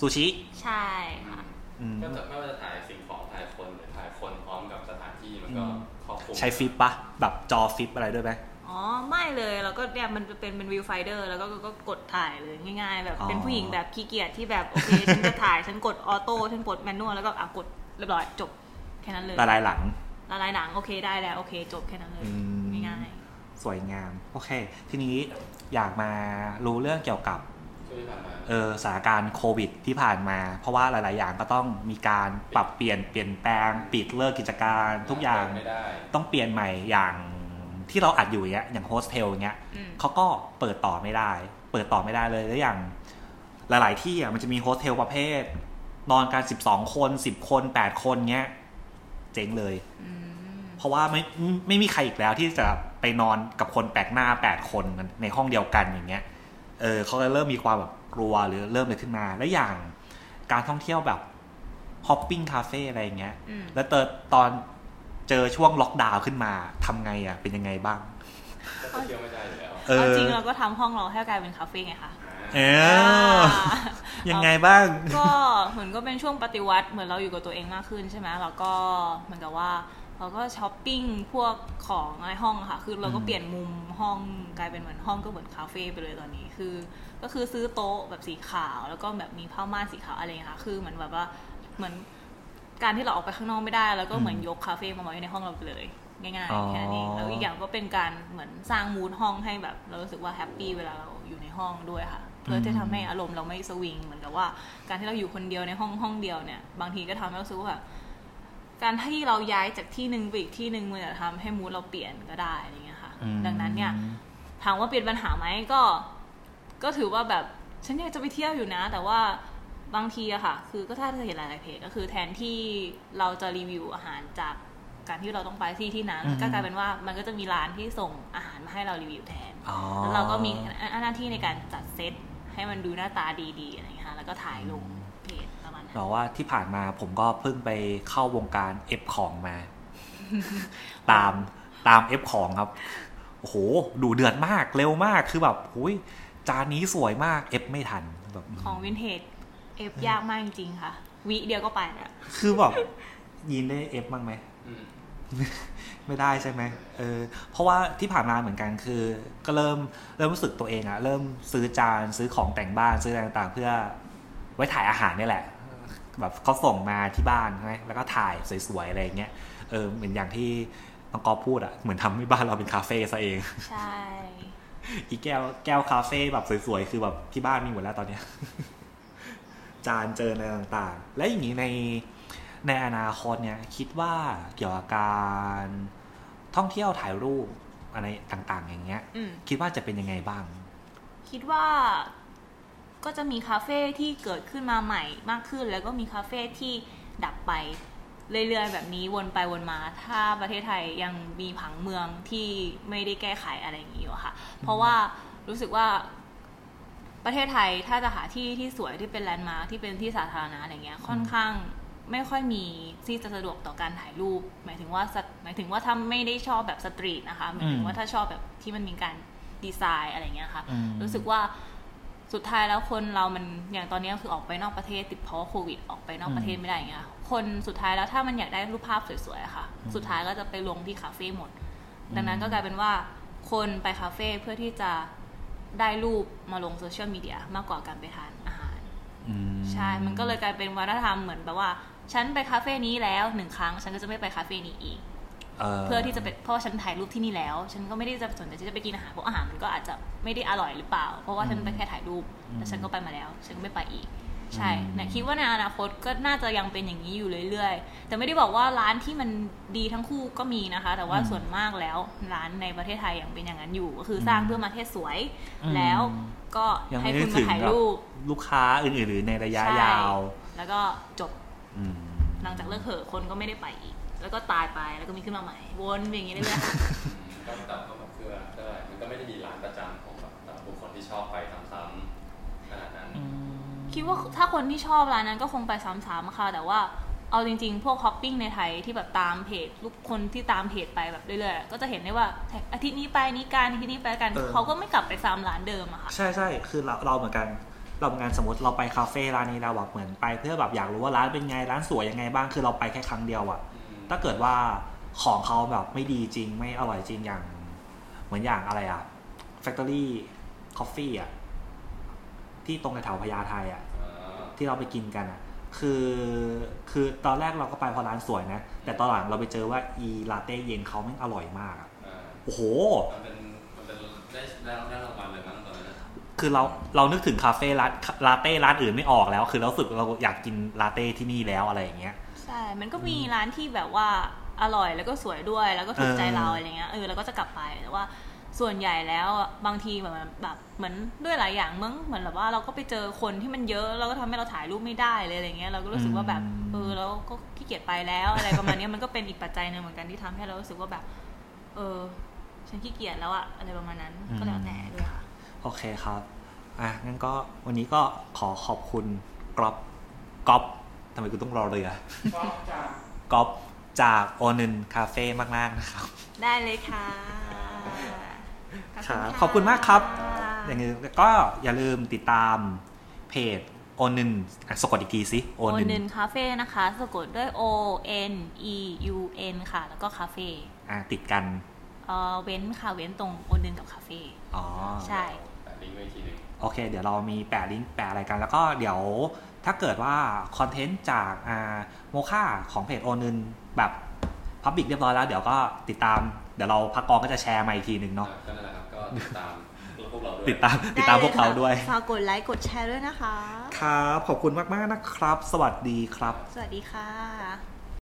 ฟูจิ ใช่ค่ะอืมก็จะไม่ว่าจะถ่ายสิ่งของถ่ายคนหรือถ่ายคนพร้อมกับสถานที่มันก็อืมครอบคลุมใช้ฟิปปะแบบจอฟิปอะไรด้วยไหมอ๋อ ไม่เลยเราก็เนี่ยมันเป็นเป็น viewfinder แล้วก็ก็ก็กดถ่ายเลยง่ายๆ แบบอ๋อเป็นผู้หญิงแบบขี้เกียจที่แบบโอเคฉันจะถ่ายฉันกด auto ฉันกด manual แล้วก็อะกดเรียบร้อยจบแค่นั้นเลยละลายหลังละลายหลังโอเคได้แล้วโอเค จบแค่นั้นเลยอืมง่ายสวยงามโอเค ทีนี้อยากมารู้เรื่องเกี่ยวกับช่วงที่ผ่านมาเออสถานการณ์โควิดที่ผ่านมา เพราะว่าหลาย ๆ อย่างก็ต้องมีการปรับเปลี่ยนเปลี่ยนแปลง ปิดเลิกกิจการทุกอย่างไม่ได้ต้องเปลี่ยนใหม่อย่าง ที่เราอัดอยู่อย่างเงี้ยอย่างโฮสเทลอย่างเงี้ยๆอืมเขาก็เปิดต่อไม่ได้ เปิดต่อไม่ได้เลยแล้วอย่าง หลาย ๆ ที่อะมันจะมีโฮสเทลประเภท นอนกันสิบสองคนสิบคนแปดคนเงี้ยเจ๊งเลยอืมเพราะว่าไม่ไม่ไม่มีใครอีกแล้วที่จะไปนอนกับคนแปลกหน้าแปดคนในห้องเดียวกันอย่างเงี้ยเออเขาก็เริ่มมีความแบบกลัวหรือเริ่มเลยขึ้นมา และอย่างการท่องเที่ยวแบบฮอปปิ้งคาเฟ่อะไรอย่างเงี้ยอืมแล้วเตอตอน เจอช่วงล็อกดาวน์ขึ้นมาทำไงอะเป็นยังไงบ้างก็เที่ยวไม่ได้อยู่แล้วเออเอาจริงเราก็ทำห้องเราให้กลายเป็นคาเฟ่ไงคะเออยังไงบ้าง ก็เหมือนก็เป็นช่วงปฏิวัติเหมือนเราอยู่กับตัวเองมากขึ้นใช่ไหมเราก็เหมือนกับว่าเราก็ช้อปปิ้งพวกของในห้องอะค่ะ คือเราก็อืมเปลี่ยนมุมห้องกลายเป็นเหมือนห้องก็เหมือนคาเฟ่ไปเลยตอนนี้คือ ก็คือซื้อโต๊ะแบบสีขาว แล้วก็แบบมีผ้าม่านสีขาวอะไรอย่างเงี้ยค่ะ คือเหมือนแบบว่าเหมือน การที่เราออกไปข้างนอกไม่ได้ แล้วก็เหมือนยกคาเฟ่มาไว้ในห้องเราไปเลยง่ายอ๋อๆแค่นั้นเองแล้วอีกอย่างก็เป็นการเหมือนสร้าง mood ห้องให้แบบ เรารู้สึกว่า happy เวลาเราอยู่ในห้องด้วยค่ะเพื่อที่ทำให้อารมณ์เราไม่สวิงเหมือนกับว่า การที่เราอยู่คนเดียวในห้องห้องเดียวเนี่ยบางทีก็ทำให้เรารู้สึกว่าแบบการที่เราย้ายจากที่หนึ่งไปอีกที่หนึ่งมันจะทำให้มูดเราเปลี่ยนก็ได้อะไรเงี้ยค่ะอืมดังนั้นเนี่ยถามว่าเปลี่ยนปัญหาไหมก็ ก็ถือว่าแบบฉันอยากจะไปเที่ยวอยู่นะ แต่ว่า บางทีอะค่ะ คือก็ถ้าเธอเห็นหลายๆเพจก็คือแทนที่เราจะรีวิวอาหารจากการที่เราต้องไปที่ที่นั้นอืมก็กลายเป็นว่ามันก็จะมีร้านที่ส่งอาหารมาให้เรารีวิวแทนอ๋อแล้วเราก็มีหน้าที่ในการจัดเซตให้มันดูหน้าตาดีๆอะไรอย่างเงี้ยค่ะแล้วก็ถ่ายลงเพจประมาณนั้นบอกว่าที่ผ่านมาผมก็เพิ่งไปเข้าวงการ F ของมา ตามตาม F ของครับโอ้โหดูเดือดมากเร็วมากคือแบบหุยจานนี้สวยมาก F ไม่ทันแบบของวินเทจ F ยากมากจริงๆค่ะ วิเดียวก็ไปแล้วคือแบบยินได้ F บ้างไหมอืมไม่ได้ใช่ไหมเออเพราะว่าที่ผ่านมาเหมือนกันคือ ก็เริ่มเริ่มรู้สึกตัวเองอะเริ่มซื้อจานซื้อของแต่งบ้านซื้ออะไรต่างๆ เพื่อไว้ถ่ายอาหารนี่แหละ แบบเขาส่งมาที่บ้านใช่ไหมแล้วก็ถ่ายสวยๆอะไรอย่างเงี้ยเออเหมือนอย่างที่น้องกอฟพูดอะเหมือนทำให้บ้านเราเป็นคาเฟ่ซะเอง ใช่ อีแก้วแก้วคาเฟ่แบบสวยๆคือแบบที่บ้านมีหมดแล้วตอนเนี้ย จานเจออะไรต่างๆ และอย่างนี้ในในอนาคตเนี่ยคิดว่าเกี่ยวกับการท่องเที่ยวถ่ายรูปอะไรต่างๆ อย่างเงี้ย อืมคิดว่าจะเป็นยังไงบ้าง คิดว่าก็จะมีคาเฟ่ที่เกิดขึ้นมาใหม่มากขึ้น แล้วก็มีคาเฟ่ที่ดับไปเรื่อยๆแบบนี้วนไปวนมา ถ้าประเทศไทยยังมีผังเมืองที่ไม่ได้แก้ไขอะไรอย่างนี้อยู่อะค่ะ เพราะว่ารู้สึกว่า ประเทศไทยถ้าจะหาที่ที่สวยที่เป็นแลนด์มาร์คที่เป็นที่สาธารณะอะไรเงี้ยค่อนข้างไม่ค่อยมีที่จะสะดวกต่อการถ่ายรูป หมายถึงว่าสตหมายถึงว่าถ้าไม่ได้ชอบแบบ street นะคะ หมายถึงว่าถ้าชอบแบบที่มันมีการดีไซน์อะไรเงี้ยค่ะอืมรู้สึกว่าสุดท้ายแล้วคนเรามันอย่างตอนนี้คือออกไปนอกประเทศติดเพราะว่าโควิดออกไปนอกประเทศไม่ได้อย่างเงี้ยคนสุดท้ายแล้วถ้ามันอยากได้รูปภาพสวยๆอะค่ะ สุดท้ายก็จะไปลงที่คาเฟ่หมด ดังนั้นก็กลายเป็นว่าคนไปคาเฟ่เพื่อที่จะ ได้รูปมาลงโซเชียลมีเดียมากกว่าการไปทานอาหารอืมใช่ มันก็เลยกลายเป็นวัฒนธรรมเหมือนแบบว่า ฉันไปคาเฟ่นี้แล้วหนึ่งครั้ง ฉันก็จะไม่ไปคาเฟ่นี้อีกเพื่อที่จะเป็นเพราะว่าฉันถ่ายรูปที่นี่แล้ว ฉันก็ไม่ได้จะสนใจที่จะไปกินอาหารเพราะอาหารมันก็อาจจะไม่ได้อร่อยหรือเปล่า เพราะว่าฉันไปแค่ถ่ายรูปแต่ฉันก็ไปมาแล้ว ฉันก็ไม่ไปอีก ใช่เนี่ยคิดว่าในอนาคตก็น่าจะยังเป็นอย่างนี้อยู่เรื่อยๆ แต่ไม่ได้บอกว่าร้านที่มันดีทั้งคู่ก็มีนะคะ แต่ว่าส่วนมากแล้วร้านในประเทศไทยยังเป็นอย่างนั้นอยู่ ก็คือสร้างเพื่อมาเทศสวย แล้วก็ยังให้ไม่ได้คุณถึมางถ่ายกับรูปลูกค้าอื่นๆหรือในระยะใช่ยาว แล้วก็จบอืมหลังจากเลิกเหอะคนก็ไม่ได้ไปอีก แล้วก็ตายไปแล้วก็มีขึ้นมาใหม่วนอย่างนี้เรื่อยๆค่ะก็แต่ก็แบบเพื่อก็ได้มันก็ไม่ได้มีร้านประจำของแบบแต่บุคคลที่ชอบไปซ้ำๆขนาดนั้น คิดว่าถ้าคนที่ชอบร้านนั้นก็คงไปซ้ำๆค่ะ แต่ว่าเอาจริง ๆ พวกฮอปปิ้งในไทยที่แบบตามเพจลูกคนที่ตามเพจไปแบบเรื่อยๆ ก็จะเห็นได้ว่าอาทิตย์นี้ไปนี้การอาทิตย์นี้ไปกันเออเขาก็ไม่กลับไปซ้ำร้านเดิมอะค่ะใช่ใช่คือเราเราเหมือนกันเราเหมือนกันสมมติเราไปคาเฟ่ร้านนี้เราแบบเหมือนไป เพื่อแบบอยากรู้ว่าร้านเป็นไงร้านสวยยังไงบ้างคือเราไปแค่ครั้งเดียวอะถ้าเกิดว่าของเขาแบบไม่ดีจริงไม่อร่อยจริงอย่าง เหมือนอย่างอะไรอะ Factory Coffee อะที่ตรงแถวพญาไทอะอ่า ที่เราไปกินกันอะคือคือตอนแรกเราก็ไปเพราะร้านสวยนะ แต่ตอนหลังเราไปเจอว่าอีลาเต้เย็นเขาไม่งอร่อยมากอะอ่าโอ้โหมันเป็นมันเป็นได้ได้ได้รางวัลเลยมั้งตอนนั้นนะคือเราเรานึกถึงคาเฟ่ร้านลาเต้ร้านอื่นไม่ออกแล้ว คือเรารู้สึกเราอยากกินลาเต้ที่นี่แล้วอะไรอย่างเงี้ยใช่ มันก็มีร้านที่แบบว่าอร่อยแล้วก็สวยด้วยแล้วก็ถูกใจเออเราอะไรเงี้ยเออเราก็จะกลับไปแต่ว่า ส่วนใหญ่แล้วอะบางทีแบบแบบเหมือนด้วยหลายอย่างมั้งเหมือนแบบว่าเราก็ไปเจอคนที่มันเยอะแล้วก็ทำให้เราถ่ายรูปไม่ได้เลยอะไรเงี้ยเราก็รู้สึกว่าแบบเออเราก็ขี้เกียจไปแล้วอะไรประมาณเนี้ยมันก็เป็นอีกปัจจัยหนึ่งเหมือนกันที่ทำให้เรารู้สึกว่าแบบ เออ ฉันขี้เกียจแล้วอะอะไรประมาณนั้นก็แล้วแต่ด้วยค่ะโอเคครับอะงั้นก็วันนี้ก็ขอขอบคุณกรอบก๊อปทำไมกูต้องรอเรือก๊อปจากโอนึนคาเฟ่มากๆนะครับ ได้เลยค่ะ ครับขอบคุณมากครับ อย่างนี้ก็อย่าลืมติดตามเพจโอนึนสะกดอีกทีสิโอโอนึนนึนคาเฟ่นะคะสะกดด้วย O N E U N ค่ะ แล้วก็คาเฟ่อะติดกันเออเว้นค่ะเว้นตรงโอนึนกับคาเฟ่อ๋อใช่แปะลิงก์ไว้อีกทีหนึงโอเค เดี๋ยวเรามีแปะลิงก์แปะอะไรกัน แล้วก็เดี๋ยวถ้าเกิดว่าคอนเทนต์จากอ่าโมค่าของเพจโอนึนแบบ public เรียบร้อยแล้ว เดี๋ยวก็ติดตาม เดี๋ยวเราพักกองก็จะแชร์มาอีกทีหนึ่งเนาะก็นั่นแหละครับก็ติดตามพวกเราด้วยติดตามติดตามพวกเราด้วยฝากกดไลค์กดแชร์ด้วยนะคะ ครับ ขอบคุณมาก ๆ นะครับ สวัสดีครับ สวัสดีค่ะ